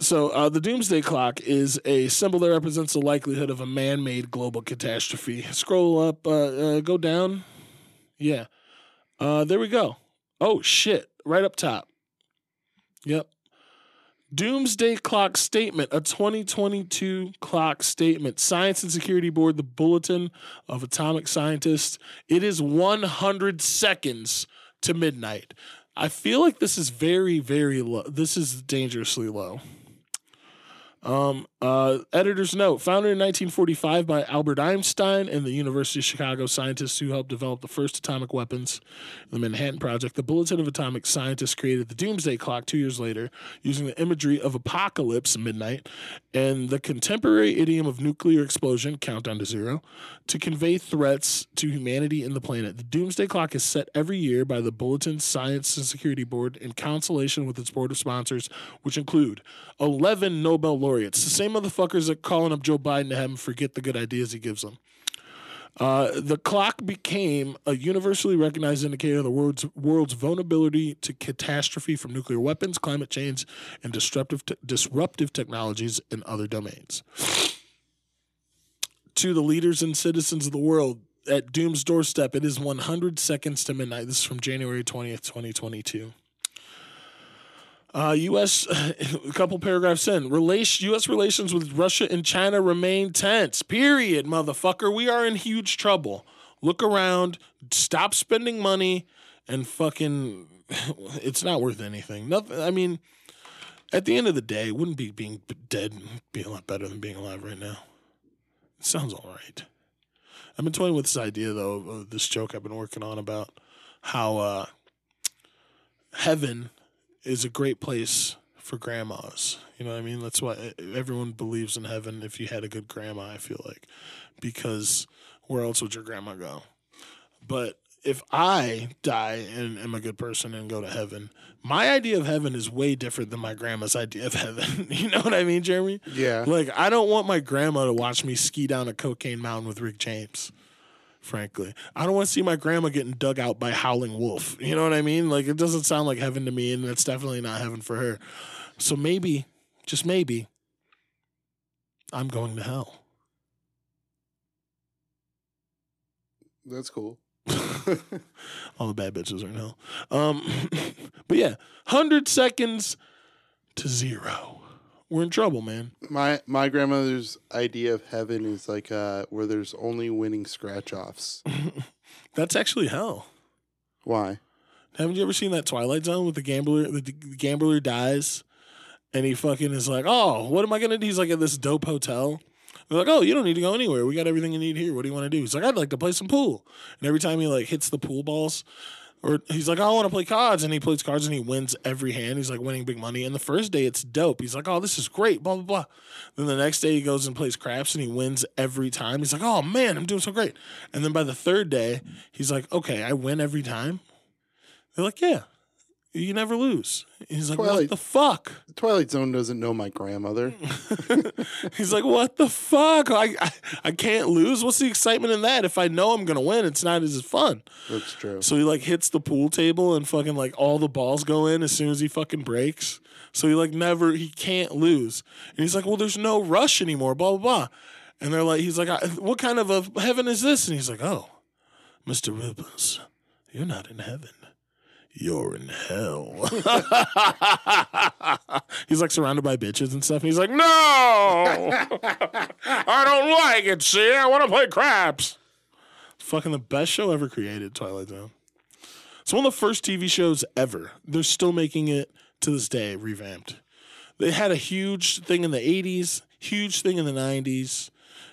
So, uh, the doomsday clock is a symbol that represents the likelihood of a man made global catastrophe. Scroll up, uh, uh, go down. Yeah. Uh, there we go. Oh shit! Right up top. Yep. Doomsday Clock Statement, a 2022 clock statement. Science and Security Board, the Bulletin of Atomic Scientists. It is 100 seconds to midnight. I feel like this is very, very low. This is dangerously low. Um, uh, editor's note founded in 1945 by Albert Einstein and the University of Chicago scientists who helped develop the first atomic weapons, the Manhattan Project. The Bulletin of Atomic Scientists created the Doomsday Clock two years later using the imagery of apocalypse, midnight, and the contemporary idiom of nuclear explosion, countdown to zero, to convey threats to humanity and the planet. The Doomsday Clock is set every year by the Bulletin Science and Security Board in consultation with its board of sponsors, which include 11 Nobel laureates, the same motherfuckers that calling up Joe Biden to have him forget the good ideas he gives them. Uh, the clock became a universally recognized indicator of the world's, world's vulnerability to catastrophe from nuclear weapons, climate change, and disruptive, te- disruptive technologies in other domains. To the leaders and citizens of the world, at Doom's doorstep, it is 100 seconds to midnight. This is from January 20th, 2022. Uh, U.S. [LAUGHS] a couple paragraphs in, relation U.S. relations with Russia and China remain tense. Period, motherfucker. We are in huge trouble. Look around. Stop spending money, and fucking, [LAUGHS] it's not worth anything. Nothing. I mean, at the end of the day, wouldn't be being dead be a lot better than being alive right now. It sounds all right. I've been toying with this idea though of this joke I've been working on about how uh, heaven is a great place for grandmas. You know what I mean? That's why everyone believes in heaven if you had a good grandma, I feel like. Because where else would your grandma go? But if I die and am a good person and go to heaven, my idea of heaven is way different than my grandma's idea of heaven. [LAUGHS] you know what I mean, Jeremy? Yeah. Like, I don't want my grandma to watch me ski down a cocaine mountain with Rick James. Frankly, I don't want to see my grandma getting dug out by howling wolf. You know what I mean? Like, it doesn't sound like heaven to me, and it's definitely not heaven for her. So maybe, just maybe, I'm going to hell. That's cool. [LAUGHS] All the bad bitches are in hell. Um, [LAUGHS] but yeah, hundred seconds to zero. We're in trouble, man. My my grandmother's idea of heaven is like uh where there's only winning scratch offs. [LAUGHS] That's actually hell. Why? Haven't you ever seen that Twilight Zone with the gambler? The, the gambler dies, and he fucking is like, "Oh, what am I gonna do?" He's like at this dope hotel. They're like, "Oh, you don't need to go anywhere. We got everything you need here. What do you want to do?" He's like, "I'd like to play some pool." And every time he like hits the pool balls, or he's like, "Oh, I want to play cards," and he plays cards and he wins every hand. He's like winning big money. And the first day, it's dope. He's like, "Oh, this is great." Blah blah blah. Then the next day, he goes and plays craps and he wins every time. He's like, "Oh man, I'm doing so great." And then by the third day, he's like, "Okay, I win every time." They're like, "Yeah, you never lose." He's like, "What Twilight- the fuck?" Twilight Zone doesn't know my grandmother. [LAUGHS] He's like, "What the fuck? I, I I can't lose. What's the excitement in that? If I know I'm gonna win, it's not as fun." That's true. So he like hits the pool table and fucking like all the balls go in as soon as he fucking breaks. So he like never he can't lose. And he's like, "Well, there's no rush anymore." Blah blah blah. And they're like, he's like, what kind of a heaven is this? And he's like, oh, Mr. Ripples, you're not in heaven. You're in hell. [LAUGHS] he's like surrounded by bitches and stuff. And he's like, no, [LAUGHS] I don't like it. See, I want to play craps. Fucking the best show ever created, Twilight Zone. It's one of the first TV shows ever. They're still making it to this day, revamped. They had a huge thing in the 80s, huge thing in the 90s,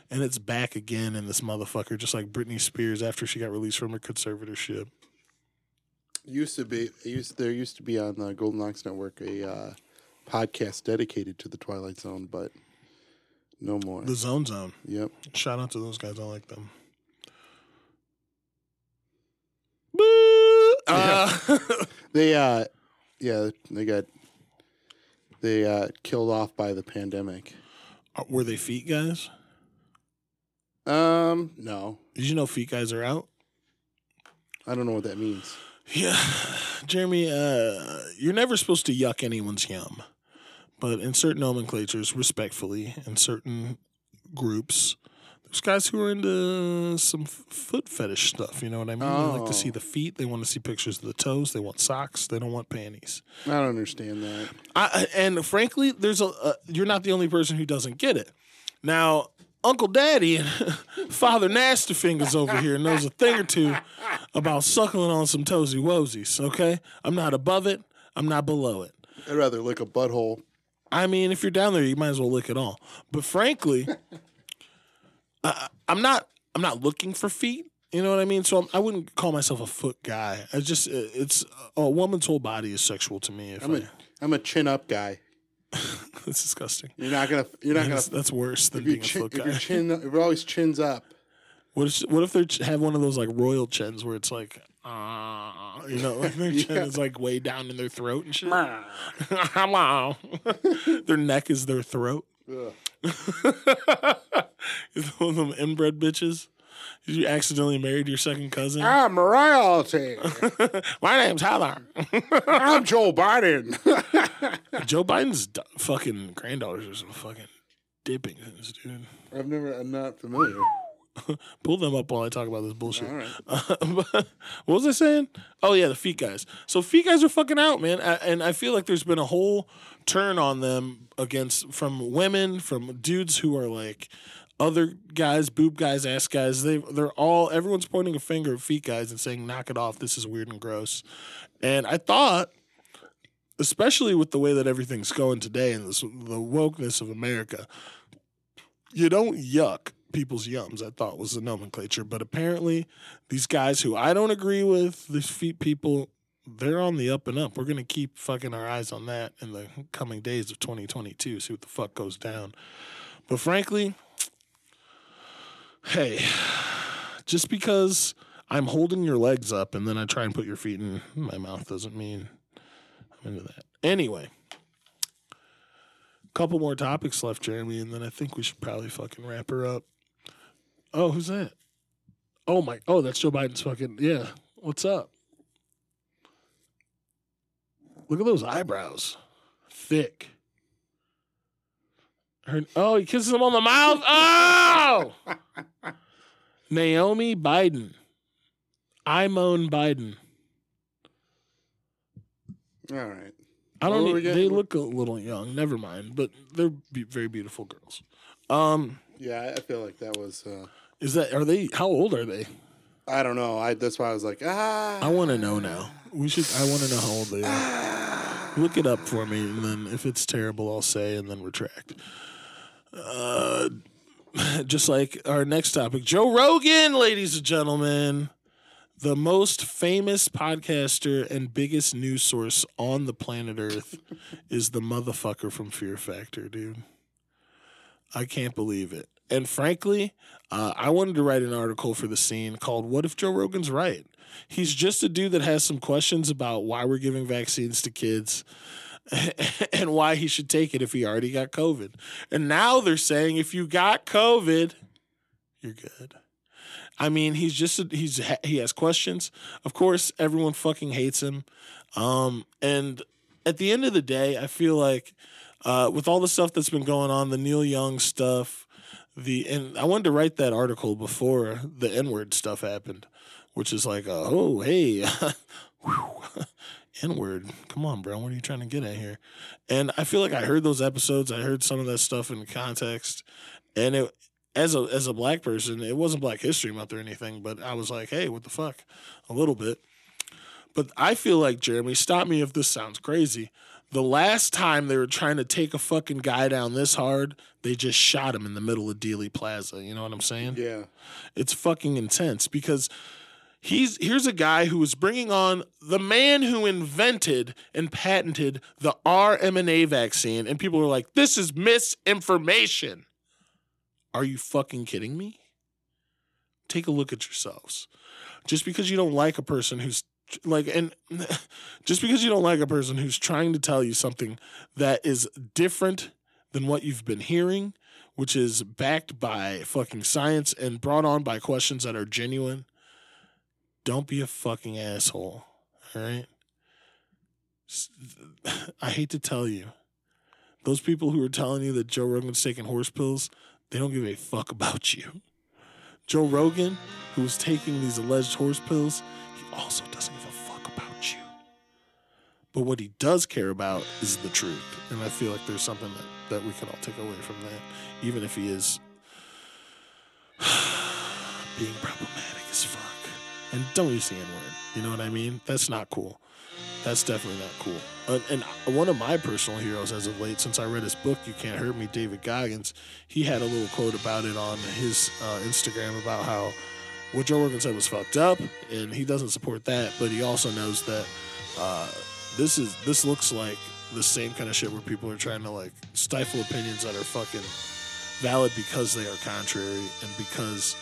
and it's back again in this motherfucker, just like Britney Spears after she got released from her conservatorship. Used to be, used there used to be on the Golden Ox Network a uh, podcast dedicated to the Twilight Zone, but no more. The Zone Zone. Yep. Shout out to those guys. I like them. Boo! Uh, [LAUGHS] They uh yeah, they got they uh killed off by the pandemic. were they feet guys? Um no. Did you know feet guys are out? I don't know what that means. Yeah, Jeremy, uh, you're never supposed to yuck anyone's yum, but in certain nomenclatures, respectfully, in certain groups, there's guys who are into some f- foot fetish stuff. You know what I mean? They like to see Oh. the feet. They want to see pictures of the toes. They want socks. They don't want panties. I don't understand that. I, and frankly, there's a, a you're not the only person who doesn't get it. Now, Uncle Daddy and [LAUGHS] Father Nasty Fingers over here knows a thing or two about suckling on some toesy woesies. Okay, I'm not above it. I'm not below it. I'd rather lick a butthole. I mean, if you're down there, you might as well lick it all. But frankly, I, I'm not. I'm not looking for feet. You know what I mean? So I'm, I wouldn't call myself a foot guy. I just uh, it's a woman's whole body is sexual to me. If I'm I, a I'm a chin up guy. [LAUGHS] that's disgusting. You're not gonna you're not gonna That's, that's worse than if, your being a chin, foot if your chin if you're always chins up. What if what if they have one of those like royal chins where it's like, uh, you know, like their [LAUGHS] chin Yeah. is like way down in their throat and shit. [LAUGHS] Hello, their neck is their throat. Ugh. Is one of them inbred bitches. You accidentally married your second cousin. [LAUGHS] I'm royalty. [LAUGHS] My name's Heather. [LAUGHS] I'm Joe Biden. Joe Biden's d- fucking granddaughters are some fucking dipping things, dude. I've never I'm not familiar. Pull them up while I talk about this bullshit. All right. what was I saying? Oh yeah, the feet guys. So feet guys are fucking out, man. I, and I feel like there's been a whole turn on them against from women, from dudes who are like other guys, boob guys, ass guys. They they're all everyone's pointing a finger at feet guys and saying, "Knock it off. This is weird and gross." And I thought. Especially with the way that everything's going today and this, the wokeness of America, you don't yuck people's yums, I thought was the nomenclature. But apparently, these guys who I don't agree with, these feet people, they're on the up and up. We're going to keep fucking our eyes on that in the coming days of 2022, see what the fuck goes down. But frankly, hey, just because I'm holding your legs up and then I try and put your feet in my mouth doesn't mean I'm into that. Anyway a couple more topics left, Jeremy, and then I think we should probably fucking wrap her up. Oh, who's that? Oh my! Oh, that's Joe Biden's fucking yeah. What's up? Look at those eyebrows, thick. Her, oh, he kisses him on the mouth. Oh, [LAUGHS] Naomi Biden, Imone Biden. All right. I don't. Need, they look a little young. Never mind, but they're be- very beautiful girls. Um, Yeah, I feel like that was uh is that are they? How old are they? I don't know. I that's why I was like, ah I want to know now. We should. I want to know how old they are. Look it up for me, and then if it's terrible, I'll say and then retract. Uh, [LAUGHS] just like our next topic, Joe Rogan, ladies and gentlemen, the most famous podcaster and biggest news source on the planet Earth, [LAUGHS] is the motherfucker from Fear Factor, dude. I can't believe it. And frankly, uh, I wanted to write an article for the scene called "What if Joe Rogan's right?" He's just a dude that has some questions about why we're giving vaccines to kids [LAUGHS] and why he should take it if he already got COVID. And now they're saying if you got COVID, you're good. I mean, he's just he's he has questions. Of course, everyone fucking hates him. Um, and at the end of the day, I feel like uh, with all the stuff that's been going on, the Neil Young stuff, the and I wanted to write that article before the N word stuff happened, which is like, uh, oh hey, [LAUGHS] N word. Come on, bro. What are you trying to get at here? And I feel like I heard those episodes. I heard some of that stuff in context, and it as a as a black person, it wasn't Black History Month or anything, but I was like, hey, what the fuck, a little bit. But I feel like Jeremy, stop me if this sounds crazy. The last time they were trying to take a fucking guy down this hard, they just shot him in the middle of Dealey Plaza. You know what I'm saying? Yeah. It's fucking intense because he's here's a guy who is bringing on the man who invented and patented the RMNA vaccine, and people are like, "This is misinformation." Are you fucking kidding me? Take a look at yourselves. Just because you don't like a person who's like and [LAUGHS] just because you don't like a person who's trying to tell you something that is different than what you've been hearing which is backed by fucking science and brought on by questions that are genuine don't be a fucking asshole All right. [LAUGHS] I hate to tell you those people who are telling you that joe rogan's taking horse pills they don't give a fuck about you joe rogan who's taking these alleged horse pills he also doesn't give a fuck about you. But what he does care about is the truth. And I feel like there's something that, that we can all take away from that, even if he is [SIGHS] being problematic as fuck. And don't use the N word. You know what I mean? That's not cool. That's definitely not cool. And one of my personal heroes as of late, since I read his book, You Can't Hurt Me, David Goggins, he had a little quote about it on his uh, Instagram about how what Joe Rogan said was fucked up, and he doesn't support that. But he also knows that uh, this is this looks like the same kind of shit where people are trying to like stifle opinions that are fucking valid because they are contrary and because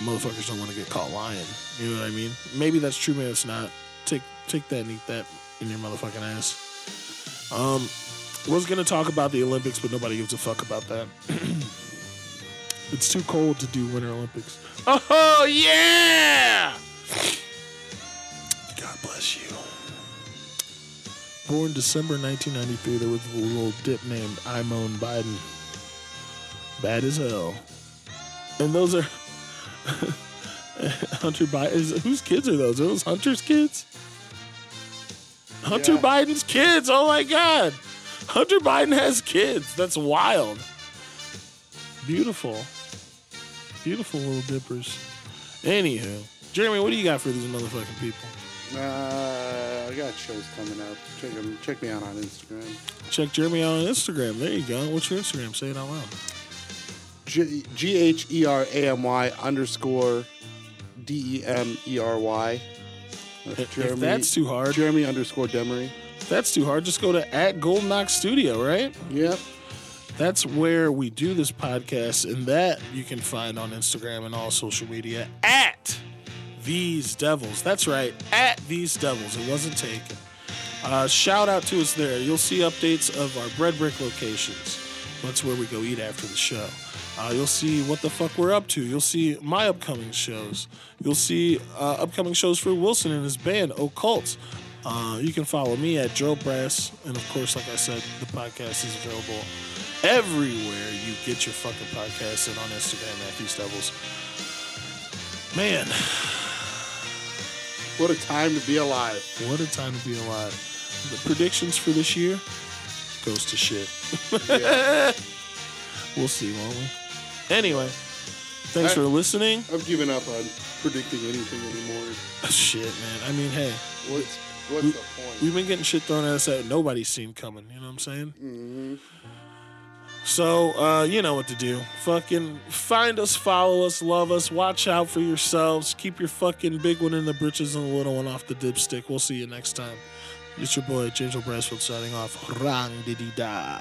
motherfuckers don't want to get caught lying. You know what I mean? Maybe that's true, maybe it's not. Take take that and eat that in your motherfucking ass. Um, was gonna talk about the Olympics, but nobody gives a fuck about that. [CLEARS THROAT] It's too cold to do Winter Olympics. Oh yeah! God bless you. Born December 1993, there was a little dip named Imone Biden. Bad as hell. And those are [LAUGHS] Hunter Biden. Whose kids are those? Are those Hunter's kids? Hunter Yeah. Biden's kids. Oh my God. Hunter Biden has kids. That's wild. Beautiful. Beautiful little dippers. Anywho, Jeremy, what do you got for these motherfucking people? Uh, I got shows coming up. Check 'em- Check me out on Instagram. Check Jeremy out on Instagram. There you go. What's your Instagram? Say it out loud. G H E R A M Y underscore D E M E R Y. That's If, that's too hard, Jeremy underscore Demery. that's too hard. Just go to at Golden Ox Studio, right? Yep. That's where we do this podcast, and that you can find on Instagram and all social media at TC's Devils. That's right, at TC's Devils. It wasn't taken. Uh, shout out to us there. You'll see updates of our bread brick locations. That's where we go eat after the show. Uh, you'll see what the fuck we're up to. You'll see my upcoming shows. You'll see uh, upcoming shows for Wilson and his band, Occult. Uh, you can follow me at Joe Brass. And of course, like I said, the podcast is available everywhere you get your fucking podcast and on Instagram at TC's Devils. Man, What a time to be alive. what a time to be alive. The predictions for this year goes to shit. Yeah. [LAUGHS] We'll see, won't we? Anyway, thanks I- for listening. I've given up on predicting anything anymore. Shit, man. I mean, hey, What's what's We- the point? we've been getting shit thrown at us that nobody's seen coming. You know what I'm saying? Mm-hmm. So, uh, you know what to do. Fucking find us, follow us, love us, watch out for yourselves. Keep your fucking big one in the britches and the little one off the dipstick. We'll see you next time. It's your boy, James O'Brasfield, signing off. Rang diddy da.